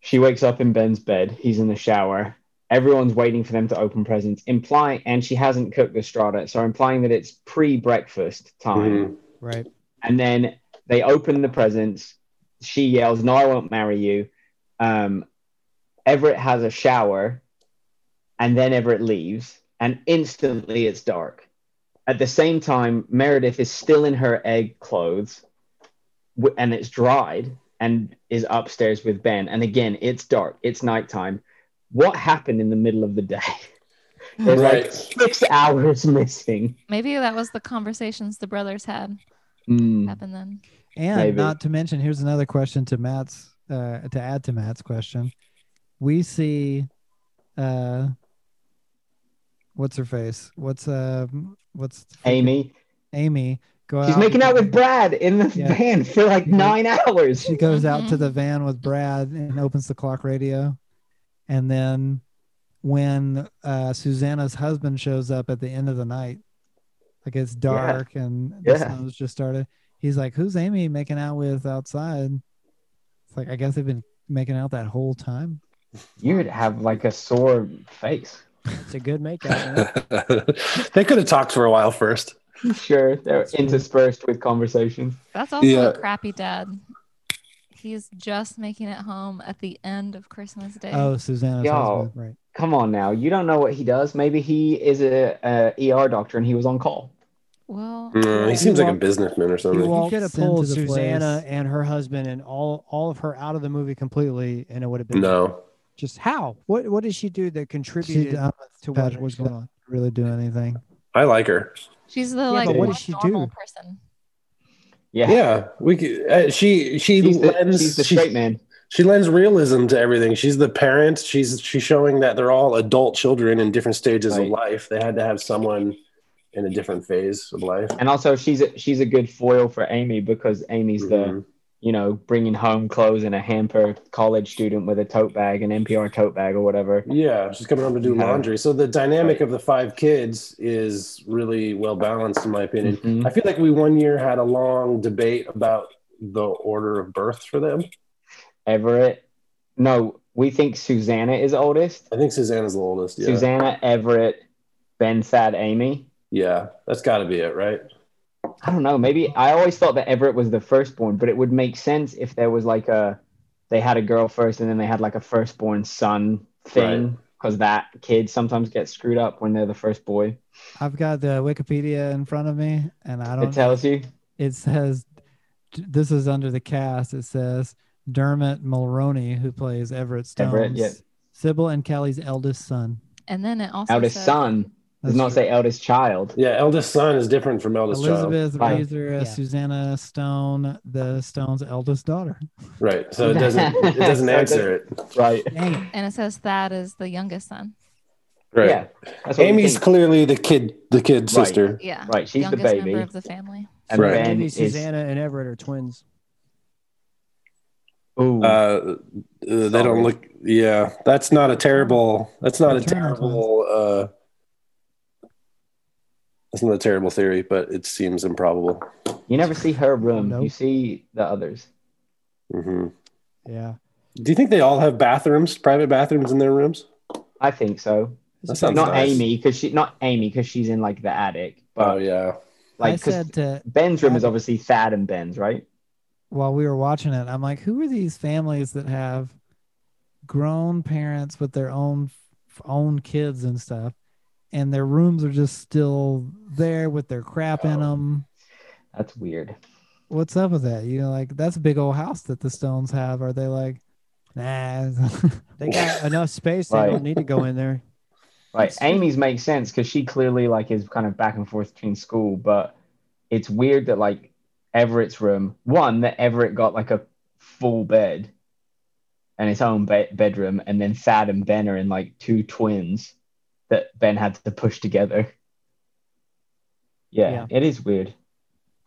she wakes up in Ben's bed. He's in the shower. Everyone's waiting for them to open presents, implying, and she hasn't cooked the strata, so implying that it's pre-breakfast time. Mhm. Right. And then they open the presents. She yells, "No, I won't marry you." Um, Everett has a shower, and then Everett leaves, and instantly it's dark. At the same time, Meredith is still in her egg clothes, and it's dried, and is upstairs with Ben. And again, it's dark. It's nighttime. What happened in the middle of the day? There's like six hours missing. Maybe that was the conversations the brothers had Mm. happen then. And Maybe. not to mention, here's another question to Matt's, uh, to add to Matt's question. We see, uh, what's her face? What's, uh, what's Amy, Amy go She's out making out with Brad in the Yeah. van for like Yeah. nine hours. She goes out to Mhm. the van with Brad and opens the clock radio. And then when uh, Susanna's husband shows up at the end of the night, like it's dark and the Yeah. snow's just started, he's like, Who's Amy making out with outside? It's like, I guess they've been making out that whole time. You would have like a sore face. It's a good makeout. man. they could have talked for a while first Sure, they're interspersed with conversations. That's also Yeah. a crappy dad. He's just making it home at the end of Christmas Day. Oh, Susanna's Y'all. husband. Right. Come on now, you don't know what he does. Maybe he is a, a ER doctor and he was on call. well, Mm, he He seems like a businessman or something walked- You could have pulled Susanna place. and her husband and all all of her out of the movie completely, and it would have been no just how? What what did she do that She, contributed I'm to what was going doesn't on? really do anything. i like her she's the like but what more does she normal do? person. Yeah, yeah we could, uh, she she she's, the, lends she's the she- straight man. She lends realism to everything. She's the parent. She's she's showing that they're all adult children in different stages Right. of life. They had to have someone in a different phase of life. And also, she's a, she's a good foil for Amy because Amy's the Mhm. You know bringing home clothes in a hamper, college student with a tote bag, an NPR tote bag or whatever. Yeah, she's coming home to do laundry. So the dynamic Right. of the five kids is really well balanced, in my opinion. Mhm. I feel like we one year had a long debate about the order of birth for them. Everett, no, we think Susanna is oldest. I think Susanna's the oldest. Yeah, Susanna, Everett, Ben, Thad, Amy. yeah, that's got to be it, right? I don't know. Maybe I always thought that Everett was the firstborn, but it would make sense if there was like a they had a girl first and then they had like a firstborn son thing because that kid sometimes gets screwed up when they're the first boy. I've got the Wikipedia in front of me, and I don't. It tells you. it says this is under the cast. It says Dermot Mulroney, who plays Everett Stone. Everett, yeah. Sybil and Callie's eldest son. And then it also Eldest said, son does That's not true. say eldest child. Yeah, eldest son is different from eldest child. Elizabeth Reaser, Yeah. Susanna Stone, the Stones' eldest daughter. Right. So it doesn't it doesn't So it answer it. Right. Dang and it says that is the youngest son. Right. Yeah. That's what Amy's clearly the kid the kid Right. sister. Yeah, Right, she's the youngest baby. member of the family. and Right. Ben Maybe is Susanna and Everett are twins. ooh, Uh, uh, they Sorry. don't look yeah, that's not a terrible that's not a Maternal terrible uh that's not a terrible theory, but it seems improbable. you never see her room. Nope. You see the others. Mm-hmm. Yeah. Do you think they all have bathrooms, private bathrooms in their rooms? I think so. That sounds not nice. Amy because she not Amy because she's in like the attic. But Oh yeah. like I 'cause said to Ben's room is obviously Thad and Ben's, right? while we were watching it, I'm like, who are these families that have grown parents with their own own kids and stuff, and their rooms are just still there with their crap in Oh. them? That's weird. What's up with that? You know, like that's a big old house that the Stones have. Are they like, nah? They got enough space. They Right. don't need to go in there. Right. That's. Amy's makes sense because she clearly like is kind of back and forth between school, but it's weird that like Everett's room, one that Everett got like a full bed and his own be- bedroom, and then Thad and Ben are in like two twins that Ben had to push together. Yeah, Yeah. it is weird.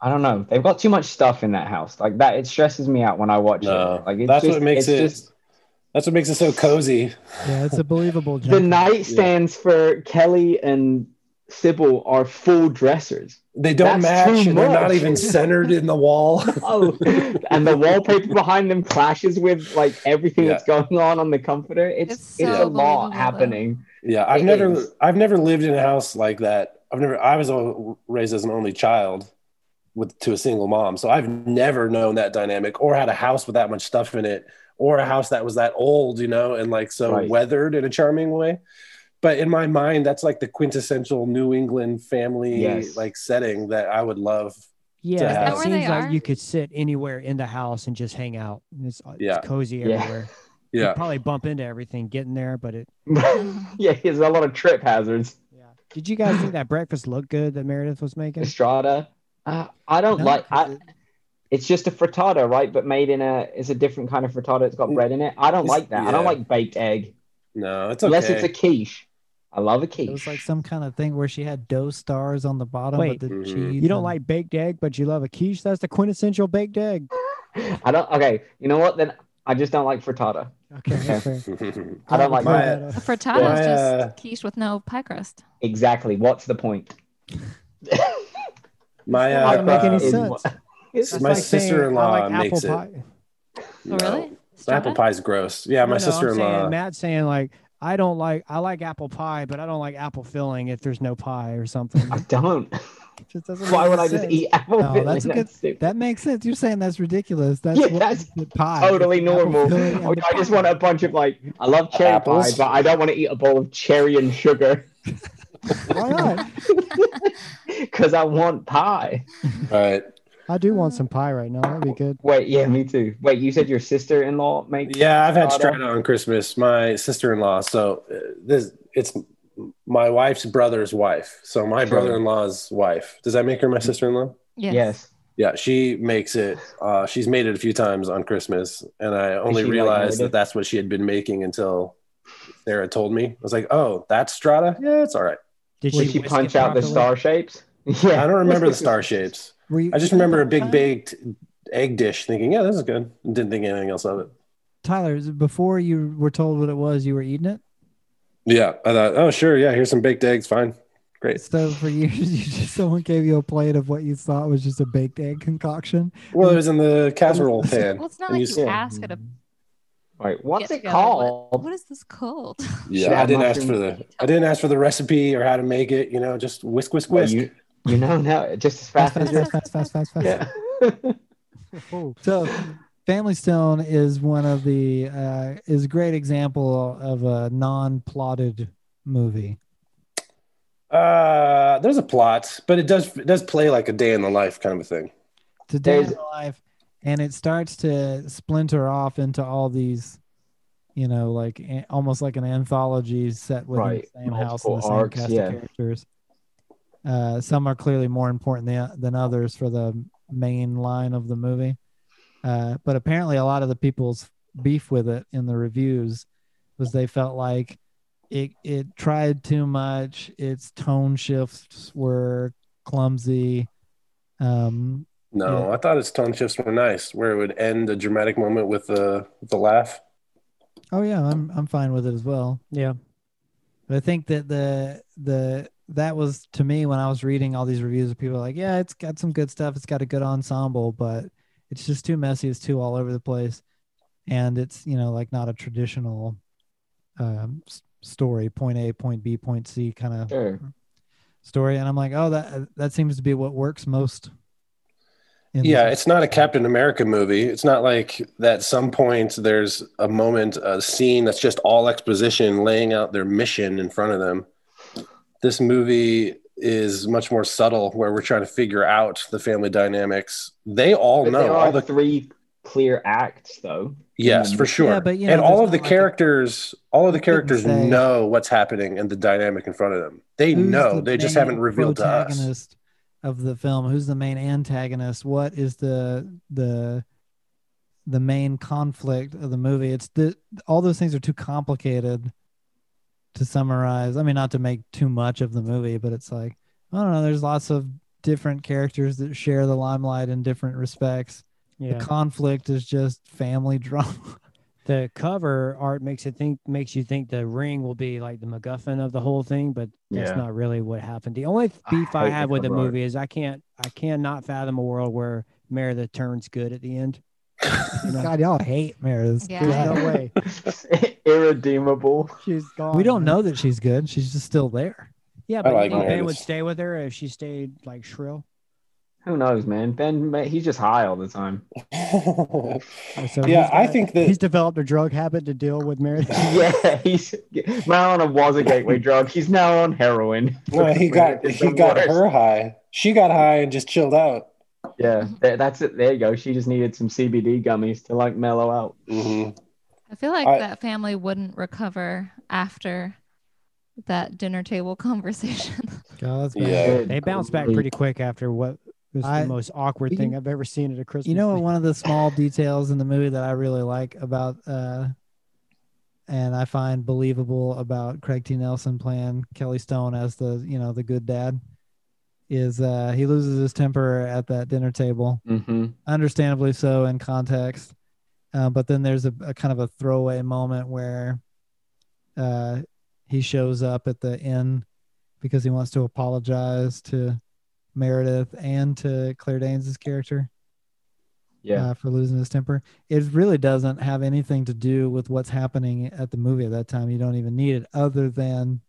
I don't know. They've got too much stuff in that house. Like that, it stresses me out when I watch No, it. Like it's that's just, what makes it's it. just that's what makes it so cozy. Yeah, it's a believable. the jump. nightstands for Kelly and Sybil are full dressers. They don't That's match, too and they're not even centered in the wall. Oh, and the wallpaper behind them clashes with like everything Yeah. that's going on on the comforter. It's It's it's, so a lot believable, though. happening. Yeah, I've It never, is. I've never lived in a house like that. I've never. I was raised as an only child with to a single mom, so I've never known that dynamic or had a house with that much stuff in it, or a house that was that old, you know, and like so Right. weathered in a charming way. But in my mind, that's like the quintessential New England family Yes. like setting that I would love. Yeah, to it have. where seems like are? you could sit anywhere in the house and just hang out. It's, it's Yeah. cozy everywhere. You Yeah, probably bump into everything getting there, but it. yeah, there's a lot of trip hazards. Yeah. Did you guys think that breakfast looked good that Meredith was making? Estrada. Uh, I don't No, like. 'cause I, it- it's just a frittata, right? But made in a it's a different kind of frittata. It's got bread in it. I don't It's- like that. I don't like baked egg no, it's okay. unless it's a quiche. I love a quiche. It was like some kind of thing where she had dough stars on the bottom Wait. with the Mhm. cheese. You don't and- like baked egg, but you love a quiche. That's the quintessential baked egg. I don't. Okay, you know what? Then I just don't like frittata. Okay, that's. I don't like My- that. A frittata My, is uh, just quiche with no pie crust. Exactly. What's the point? my That doesn't make any uh, Is- sense. It's my like sister-in-law I like makes apple it. pie. Oh, no. really? Apple Strata? pie's gross. Yeah, my No, no, sister-in-law. saying, Matt's saying like I don't like I like apple pie, but I don't like apple filling if there's no pie or something. I don't. It just doesn't Why make would I any just eat apple No, filling? that's a good- stupid. That makes sense. You're saying that's ridiculous. That's Yeah, that's pie. totally It's normal. filling Or I just want a bunch of like I love cherry Apples? pie, but I don't want to eat a bowl of cherry and sugar Why not? because I want pie. All right. I do want some pie right now. That'd be good. Wait, yeah, me too. Wait, you said your sister-in-law makes Yeah, I've had Strata? strata on Christmas. My sister-in-law. So uh, this it's my wife's brother's wife. So my Sure. brother-in-law's wife. Does that make her my sister-in-law? Yes. yes. Yeah, she makes it. Uh, she's made it a few times on Christmas, and I only she like realized that that's what she had been making until Sarah told me. I was like, "Oh, that's strata. Yeah, it's all right." Did Did she punch it out the star shapes? Yeah. I don't remember the star shapes. You, I just remember a big baked egg dish, thinking, "Yeah, this is good." Didn't think anything else of it. Tyler, before you were told what it was, you were eating it. Yeah, I thought, "Oh, sure, yeah, here's some baked eggs. Fine, great." So for years, you just someone gave you a plate of what you thought was just a baked egg concoction. Well, it was in the casserole pan. Well, it's not like you you s- ask at a hmm. Right. What's it called? What, what is this called? Yeah, I didn't ask for the I didn't ask for the recipe or how to make it. You know, just whisk, whisk, Well, whisk. you, you know now, just as Fast, fast fast, as fast, fast, fast, fast, fast. yeah. Oh, So, Family Stone is one of the uh, is a great example of a non-plotted movie. Uh, there's a plot, but it does it does play like a day in the life kind of a thing. It's a day in the life, and it starts to splinter off into all these, you know, like a- almost like an anthology set within Right. the same house and the same arcs, cast yeah. of characters. Uh, some are clearly more important than, than others for the main line of the movie. Uh, but apparently, a lot of the people's beef with it in the reviews was they felt like it it tried too much. Its tone shifts were clumsy. Um, No, Yeah. I thought its tone shifts were nice, where it would end a dramatic moment with the with the laugh. oh yeah, I'm I'm fine with it as well. yeah. But I think that the the that was to me when I was reading all these reviews of people like, yeah, it's got some good stuff, it's got a good ensemble, but it's just too messy, it's too all over the place, and it's you know like not a traditional um, story, point A, point B, point C kind of Sure. story. And I'm like, oh, that that seems to be what works most. Yeah, movie. it's not a Captain America movie. It's not like that. Some point there's a moment, a scene that's just all exposition, laying out their mission in front of them. This movie is much more subtle, where we're trying to figure out the family dynamics. They all But know there all the three clear acts, though. Yes, for sure. Yeah, but, you know, and all of the not like a- characters, all of the characters say- know what's happening and the dynamic in front of them. They Who's know. the They just haven't revealed to us. protagonist of the film who's the main antagonist what is the the the main conflict of the movie it's the all those things are too complicated to summarize i mean not to make too much of the movie but it's like i don't know there's lots of different characters that share the limelight in different respects Yeah. the conflict is just family drama the cover art makes it think makes you think the ring will be like the MacGuffin of the whole thing, but that's Yeah. not really what happened. The only beef I hate the have with the cover art. movie is I can't I cannot fathom a world where Meredith turns good at the end. You know? god y'all hate meredith Yeah. There's no way. Irredeemable. She's gone. we don't know that she's good she's just still there Yeah, but like you think Ben Meredith. would stay with her if she stayed like shrill. Who knows, man? Ben, ma- he's just high all the time. So yeah, he's I got- think that He's developed a drug habit to deal with Meredith. yeah, he's marijuana was a gateway drug. He's now on heroin. well, he got It's he got worst. her high. She got high and just chilled out. Yeah, th- that's it. There you go. She just needed some CBD gummies to like mellow out. hmm I feel like I- that family wouldn't recover after that dinner table conversation. god that's bad. Yeah. They bounced back pretty quick after what was I- the most awkward you- thing I've ever seen at a Christmas. you know what thing. one of the small details in the movie that i really like about uh and i find believable about craig t nelson playing kelly stone as the you know the good dad is uh he loses his temper at that dinner table Mm-hmm. understandably so in context uh, but then there's a, a kind of a throwaway moment where uh he shows up at the inn because he wants to apologize to meredith and to claire danes' character Yeah. uh, for losing his temper. It really doesn't have anything to do with what's happening at the movie at that time. You don't even need it other than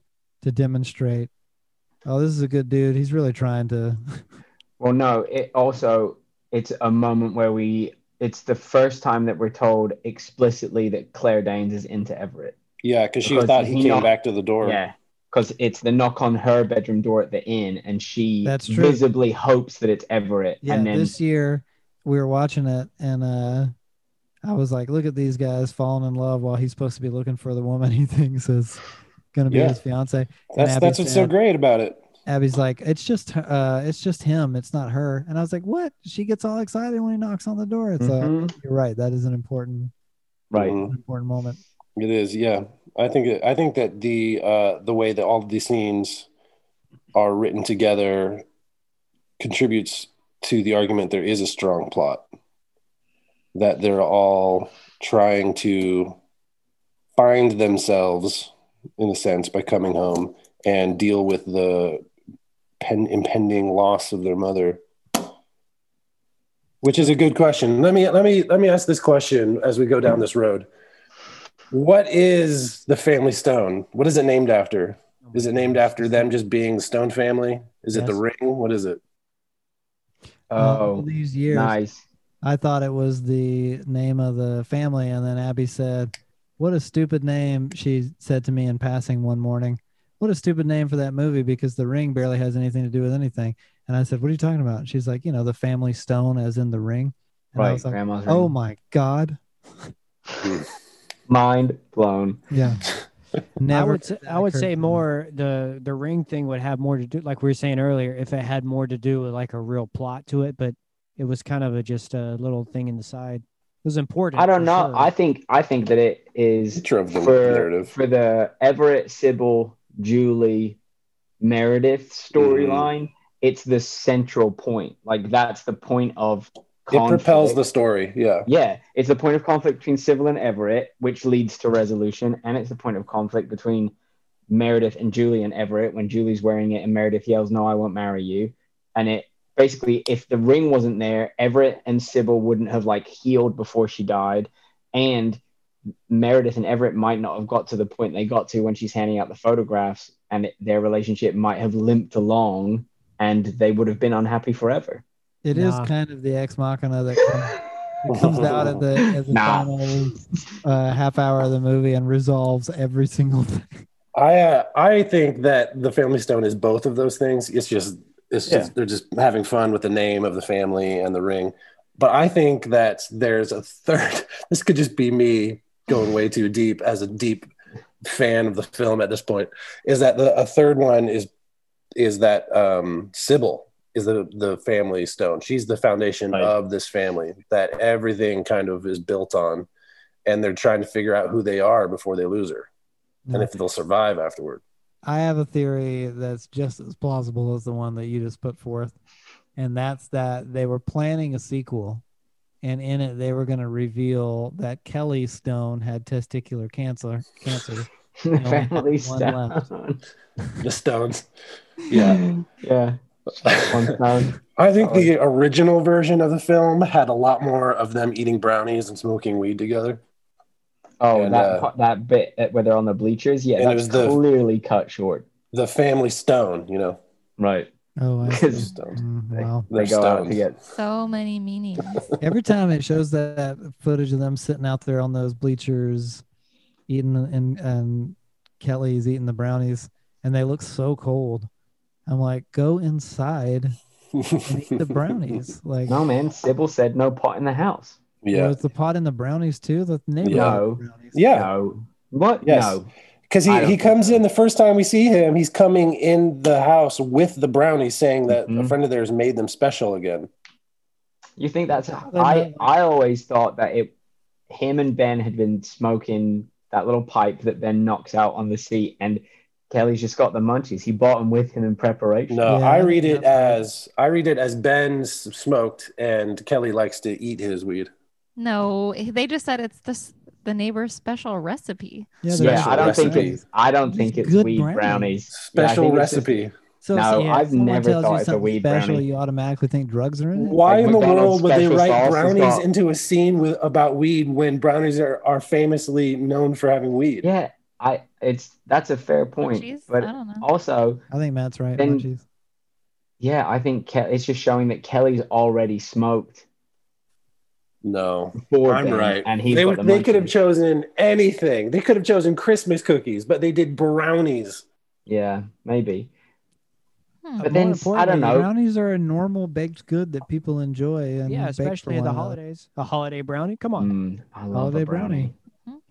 to demonstrate, oh, this is a good dude. He's really trying to. Well, no. It also it's a moment where we. It's the first time that we're told explicitly that Claire Danes is into Everett. Yeah, because she thought he he came not- back to the door. Yeah. Because it's the knock on her bedroom door at the inn, and she That's true. visibly hopes that it's Everett. Yeah, and then this year we were watching it, and uh, I was like, look at these guys falling in love while he's supposed to be looking for the woman he thinks is going to be Yeah. his fiance. That's Abby that's what's so great about it. Abby's like, it's just, uh, it's just him. It's not her. And I was like, what? She gets all excited when he knocks on the door. It's uh, Mhm. you're right. That is an important, right. Mhm. important moment. It is, yeah. I think I think that the uh, the way that all of these scenes are written together contributes to the argument there is a strong plot. That they're all trying to find themselves in a sense by coming home and deal with the pen, impending loss of their mother. Which is a good question. Let me let me let me ask this question as we go down this road. What is the family stone? What is it named after? Oh is it named after them just being the Stone family? Is it the ring? What is it? Uh, all Oh, these years, nice. I thought it was the name of the family, and then Abby said, "What a stupid name!" She said to me in passing one morning. What a stupid name for that movie because the ring barely has anything to do with anything. And I said, "What are you talking about?" And she's like, "You know, the family stone, as in the ring." And I Right. was like, Grandma's "Oh ring. my god!" Mind blown. Yeah. Never. I would say, I would say more the the ring thing would have more to do like we were saying earlier if it had more to do with like a real plot to it but it was kind of a just a little thing in the side it was important I don't know. sure. I think I think that it is It drove the for, narrative. for the Everett, Sybil, Julie, Meredith storyline. Mm-hmm. It's the central point. Like that's the point of It propels the story. Yeah. Yeah, it's the point of conflict between Sybil and Everett, which leads to resolution, and it's the point of conflict between Meredith and Julie and Everett when Julie's wearing it and Meredith yells, "No, I won't marry you," and it basically, if the ring wasn't there, Everett and Sybil wouldn't have like healed before she died, and Meredith and Everett might not have got to the point they got to when she's handing out the photographs, and it, their relationship might have limped along, and they would have been unhappy forever. It is Nah. kind of the ex machina that comes, that comes out at the, at the Nah. final uh, half hour of the movie and resolves every single thing. I uh, I think that the Family Stone is both of those things. It's just it's just they're just having fun with the name of the family and the ring. but I think that there's a third. This could just be me going way too deep as a deep fan of the film at this point. Is that the a third one is is that um, Sybil is the the family stone. She's the foundation Right. of this family that everything kind of is built on, and they're trying to figure out who they are before they lose her, and if they'll survive afterward. I have a theory that's just as plausible as the one that you just put forth, and that's that they were planning a sequel, and in it they were going to reveal that Kelly Stone had testicular cancer. Cancer. Family one left. stone. The stones. Yeah. yeah. One. I think the original version of the film had a lot more of them eating brownies and smoking weed together. Oh, And, that uh, that bit where they're on the bleachers. Yeah, And it that's was the- clearly cut short. The family stone, you know. Right. Oh, I see. Because Stones. Mm, wow. they They're go out to get. So many meanings. Every time it shows that footage of them sitting out there on those bleachers, eating and and Kelly's eating the brownies, and they look so cold. I'm like, go inside and eat the brownies. Like, No, man. Sybil said no pot in the house. yeah. was the pot in the brownies too? The neighbor No. brownies. Yeah. No. What? Yes. No. Because he, he comes in the first time we see him, he's coming in the house with the brownies saying that a Mhm. friend of theirs made them special again. You think that's? I? I always thought that it, him and Ben had been smoking that little pipe that Ben knocks out on the seat, and Kelly's just got the munchies. He bought them with him in preparation. No, Yeah, I I read it as I read it as Ben smoked and Kelly likes to eat his weed. No, they just said it's this the neighbor's special recipe. Yeah, Special Yeah, I don't think it's. I don't think it's good weed brownies. brownies. Special think it's just- recipe. So, No, so I've never tells you thought it's a weed special, brownie. you automatically think drugs are in it. Why Like in the world would they write brownies got- into a scene with about weed when brownies are, are famously known for having weed? Yeah, I. It's that's a fair point, Munchies? but I don't know. also, I think Matt's right. Then- Munchies. yeah, I think Ke- it's just showing that Kelly's already smoked No, before I'm Ben, right. and he's they the they could have chosen anything. They could have chosen Christmas cookies, but they did brownies. Yeah, maybe. Hmm. But then, I don't know. Brownies are a normal baked good that people enjoy. And Yeah, especially at the one another. holidays. A holiday brownie. Come on. Mm, I love Holiday a brownie.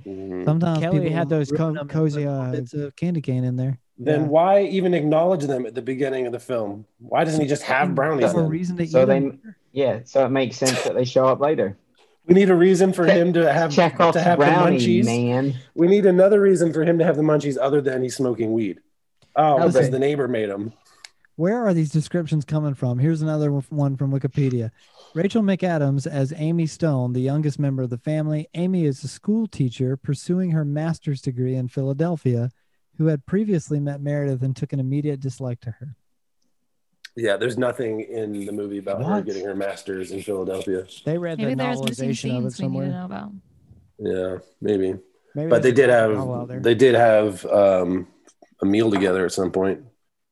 Mhm. Sometimes Kelly people had those co- cozy, put uh, bits of candy cane in there. Then Yeah. why even acknowledge them at the beginning of the film? Why doesn't he just have brownies? Have a reason to So eat they- them. Yeah, so it makes sense that they show up later. We need a reason for him to have Check off to have the munchies. man. We need another reason for him to have the munchies other than he's smoking weed. Oh, No, because the neighbor made him. Where are these descriptions coming from? Here's another one from Wikipedia. Rachel McAdams as Amy Stone, the youngest member of the family. Amy is a school teacher pursuing her master's degree in Philadelphia, who had previously met Meredith and took an immediate dislike to her. Yeah, there's nothing in the movie about her getting her master's in Philadelphia. They read Maybe the there's missing novelization of it scenes we need to somewhere. know about. Yeah, maybe. Maybe But they did have there. they did have um, a meal together at some point.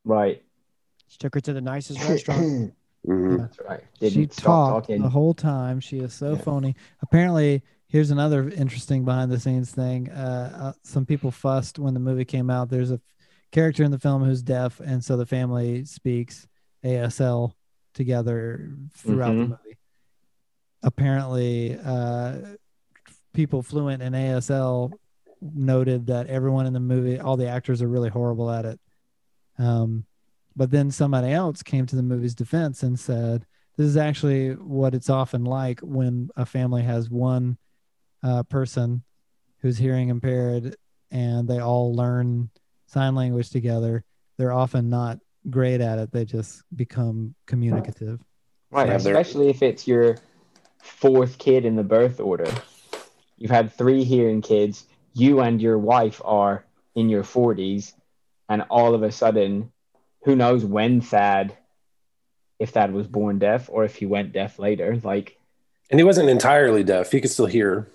Right. Just took her to the nicest restaurant. Mhm. That's right. she Didn't stop talked talking. the whole time. She is so Yeah. phony. Apparently, here's another interesting behind the scenes thing. Uh, uh, some people fussed when the movie came out. There's a character in the film who's deaf, and so the family speaks ASL together throughout the Mhm. movie. Apparently, uh, people fluent in ASL noted that everyone in the movie, all the actors are really horrible at it. Um, but then somebody else came to the movie's defense and said, this is actually what it's often like when a family has one uh, person who's hearing impaired and they all learn sign language together. They're often not great at it. They just become communicative. Right, Yeah, especially if it's your fourth kid in the birth order. You've had three hearing kids. You and your wife are in your 40s, and all of a sudden, who knows when Thad, if Thad was born deaf or if he went deaf later. Like, And he wasn't entirely deaf. He could still hear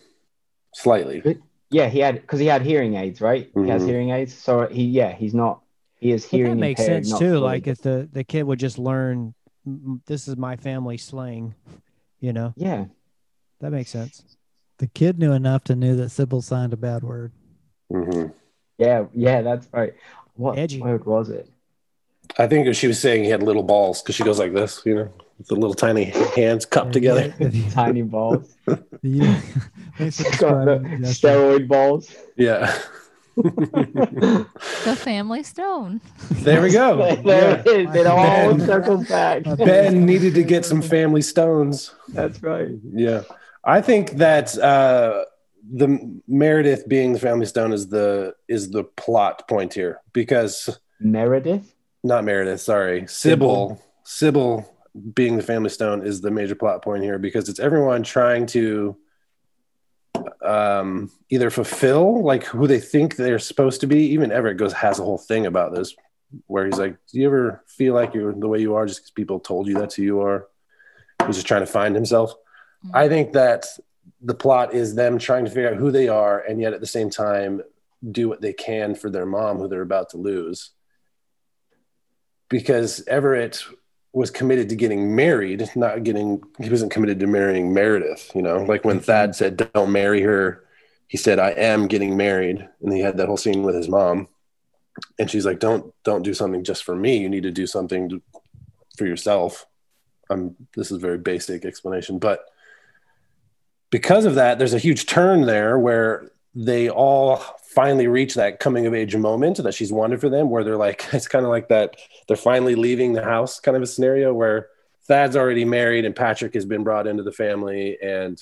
slightly. yeah, he had because he had hearing aids, right? He has Mhm. hearing aids, so he yeah, he's not. He is But hearing that makes impaired, sense too. fully Like if the the kid would just learn, "M- m- this is my family slang, you know, yeah, that makes sense. The kid knew enough to know that Sybil signed a bad word. hmm yeah, yeah, that's right. What Edgy. word was it? I think she was saying he had little balls because she goes like this, you know. with the little tiny hands cupped together. Tiny balls. You- thanks for Got the describing it, Justin. steroid balls. Yeah. The family stone. there we go. there it is. It all Ben. circles back. Ben needed to get some family stones. That's right. Yeah. I think that uh, the Meredith being the family stone is the is the plot point here because Meredith. not Meredith, sorry, Sybil. Sybil being the family stone is the major plot point here because it's everyone trying to um, either fulfill like who they think they're supposed to be. Even Everett goes has a whole thing about this where he's like, "Do you ever feel like you're the way you are just because people told you that's who you are?" He's just trying to find himself. I think that the plot is them trying to figure out who they are and yet at the same time do what they can for their mom who they're about to lose because Everett was committed to getting married, not getting, he wasn't committed to marrying Meredith. You know, like when mm-hmm. Thad said, don't marry her, he said, I am getting married. And he had that whole scene with his mom. And she's like, don't, don't do something just for me. You need to do something to, for yourself. I'm, this is a very basic explanation, but because of that, there's a huge turn there where they all finally reach that coming of age moment that she's wanted for them, where they're like, it's kind of like that they're finally leaving the house kind of a scenario where Thad's already married and Patrick has been brought into the family and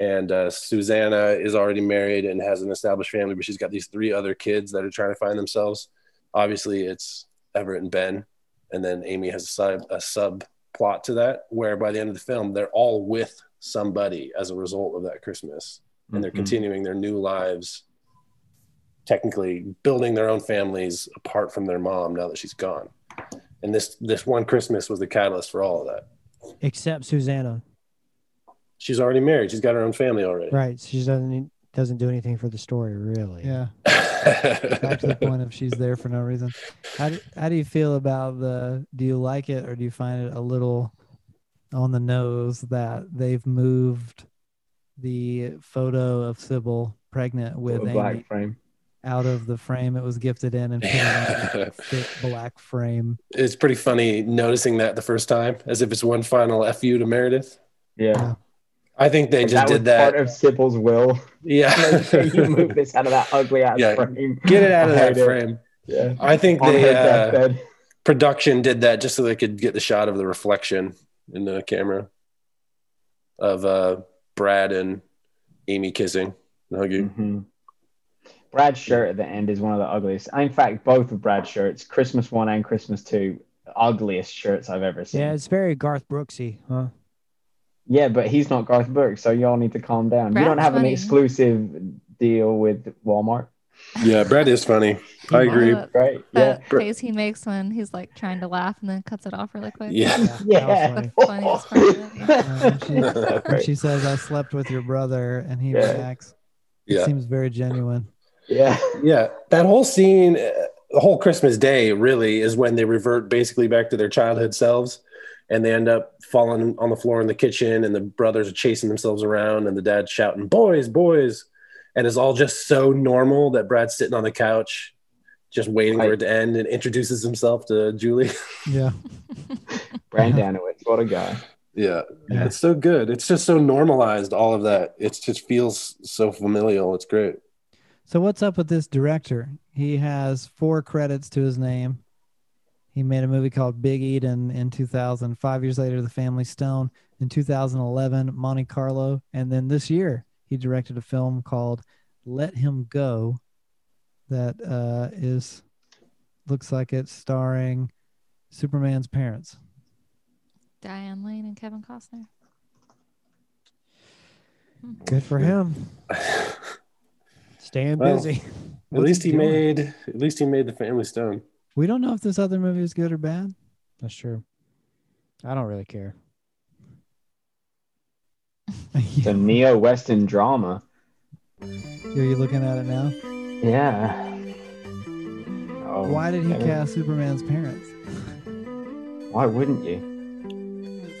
and uh, Susanna is already married and has an established family, but she's got these three other kids that are trying to find themselves. Obviously, it's Everett and Ben, and then Amy has a sub a subplot to that, where by the end of the film, they're all with somebody as a result of that Christmas, and they're Mhm. continuing their new lives, technically building their own families apart from their mom now that she's gone. And this this one Christmas was the catalyst for all of that. Except Susanna. She's already married. She's got her own family already. Right. She doesn't need- doesn't do anything for the story, really. Yeah. Back to the point of she's there for no reason. How do, how do you feel about the? Do you like it or do you find it a little on the nose that they've moved the photo of Sybil pregnant with With a Amy black frame. Out of the frame it was gifted in and put it in a thick black frame? it's pretty funny noticing that the first time, as if it's one final fu to Meredith. Yeah. I think they And just that was did that. part of Sybil's will. yeah, you move this out of that ugly ass Yeah, frame. get it out of that hate it. frame. Yeah. I think On they uh, production did that just so they could get the shot of the reflection in the camera of uh, Brad and Amy kissing and hugging. Mhm. Brad's shirt at the end is one of the ugliest. In fact, both of Brad's shirts, Christmas one and Christmas two, ugliest shirts I've ever seen. Yeah, it's very Garth Brooksy, huh? Yeah, but he's not Garth Brooks, so y'all need to calm down. you don't Brad's have an exclusive deal with Walmart, Yeah, Brad is funny. I agree. Uh, right? Yeah. That face he makes when he's like trying to laugh and then cuts it off really quick. Yeah. that was Yeah. funny. The funniest part. Uh, she, she says, "I slept with your brother," and he Yeah. reacts, it Yeah. seems very genuine. Yeah. Yeah, that whole scene, uh, the whole Christmas day, really is when they revert basically back to their childhood selves, and they end up falling on the floor in the kitchen, and the brothers are chasing themselves around, and the dad's shouting, "Boys, boys!" and it's all just so normal that Brad's sitting on the couch, just waiting for it to end, and introduces himself to Julie. Yeah, Brand Danowitz, what a guy. yeah, Yeah. it's so good. It's just so normalized. All of that. It just feels so familial. It's great. So what's up with this director? He has four credits to his name. He made a movie called Big Eden in 2000. Five years later, The Family Stone. In 2011, Monte Carlo, and then this year he directed a film called Let Him Go. That uh, is looks like it's starring Superman's parents. Diane Lane and Kevin Costner. Good for him. Staying Well, busy. At least he doing? made. At least he made the Family Stone. We don't know if this other movie is good or bad. That's true. I don't really care. the neo Western drama. Are you looking at it now? Yeah. Oh, Why did he Kevin- cast Superman's parents? Why wouldn't you?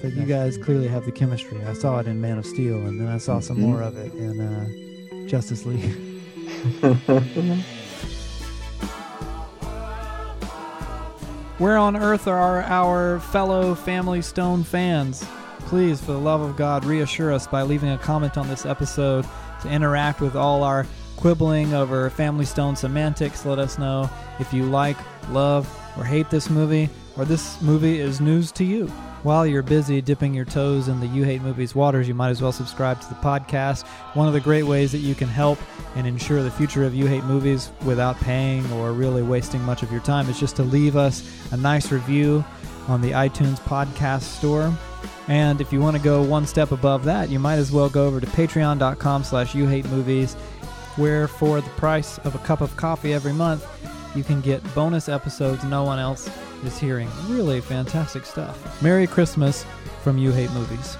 So you guys clearly have the chemistry. I saw it in Man of Steel, and then I saw some Mhm. more of it in uh, Justice League. Where on earth are our fellow Family Stone fans? Please, for the love of God, reassure us by leaving a comment on this episode to interact with all our quibbling over Family Stone semantics. Let us know if you like, love, or hate this movie, or this movie is news to you. While you're busy dipping your toes in the You Hate Movies waters, you might as well subscribe to the podcast. One of the great ways that you can help and ensure the future of You Hate Movies without paying or really wasting much of your time is just to leave us a nice review on the iTunes podcast store. And if you want to go one step above that, you might as well go over to patreon.com slash you hate movies, where for the price of a cup of coffee every month, you can get bonus episodes no one else is hearing. Really fantastic stuff. Merry Christmas from You Hate Movies.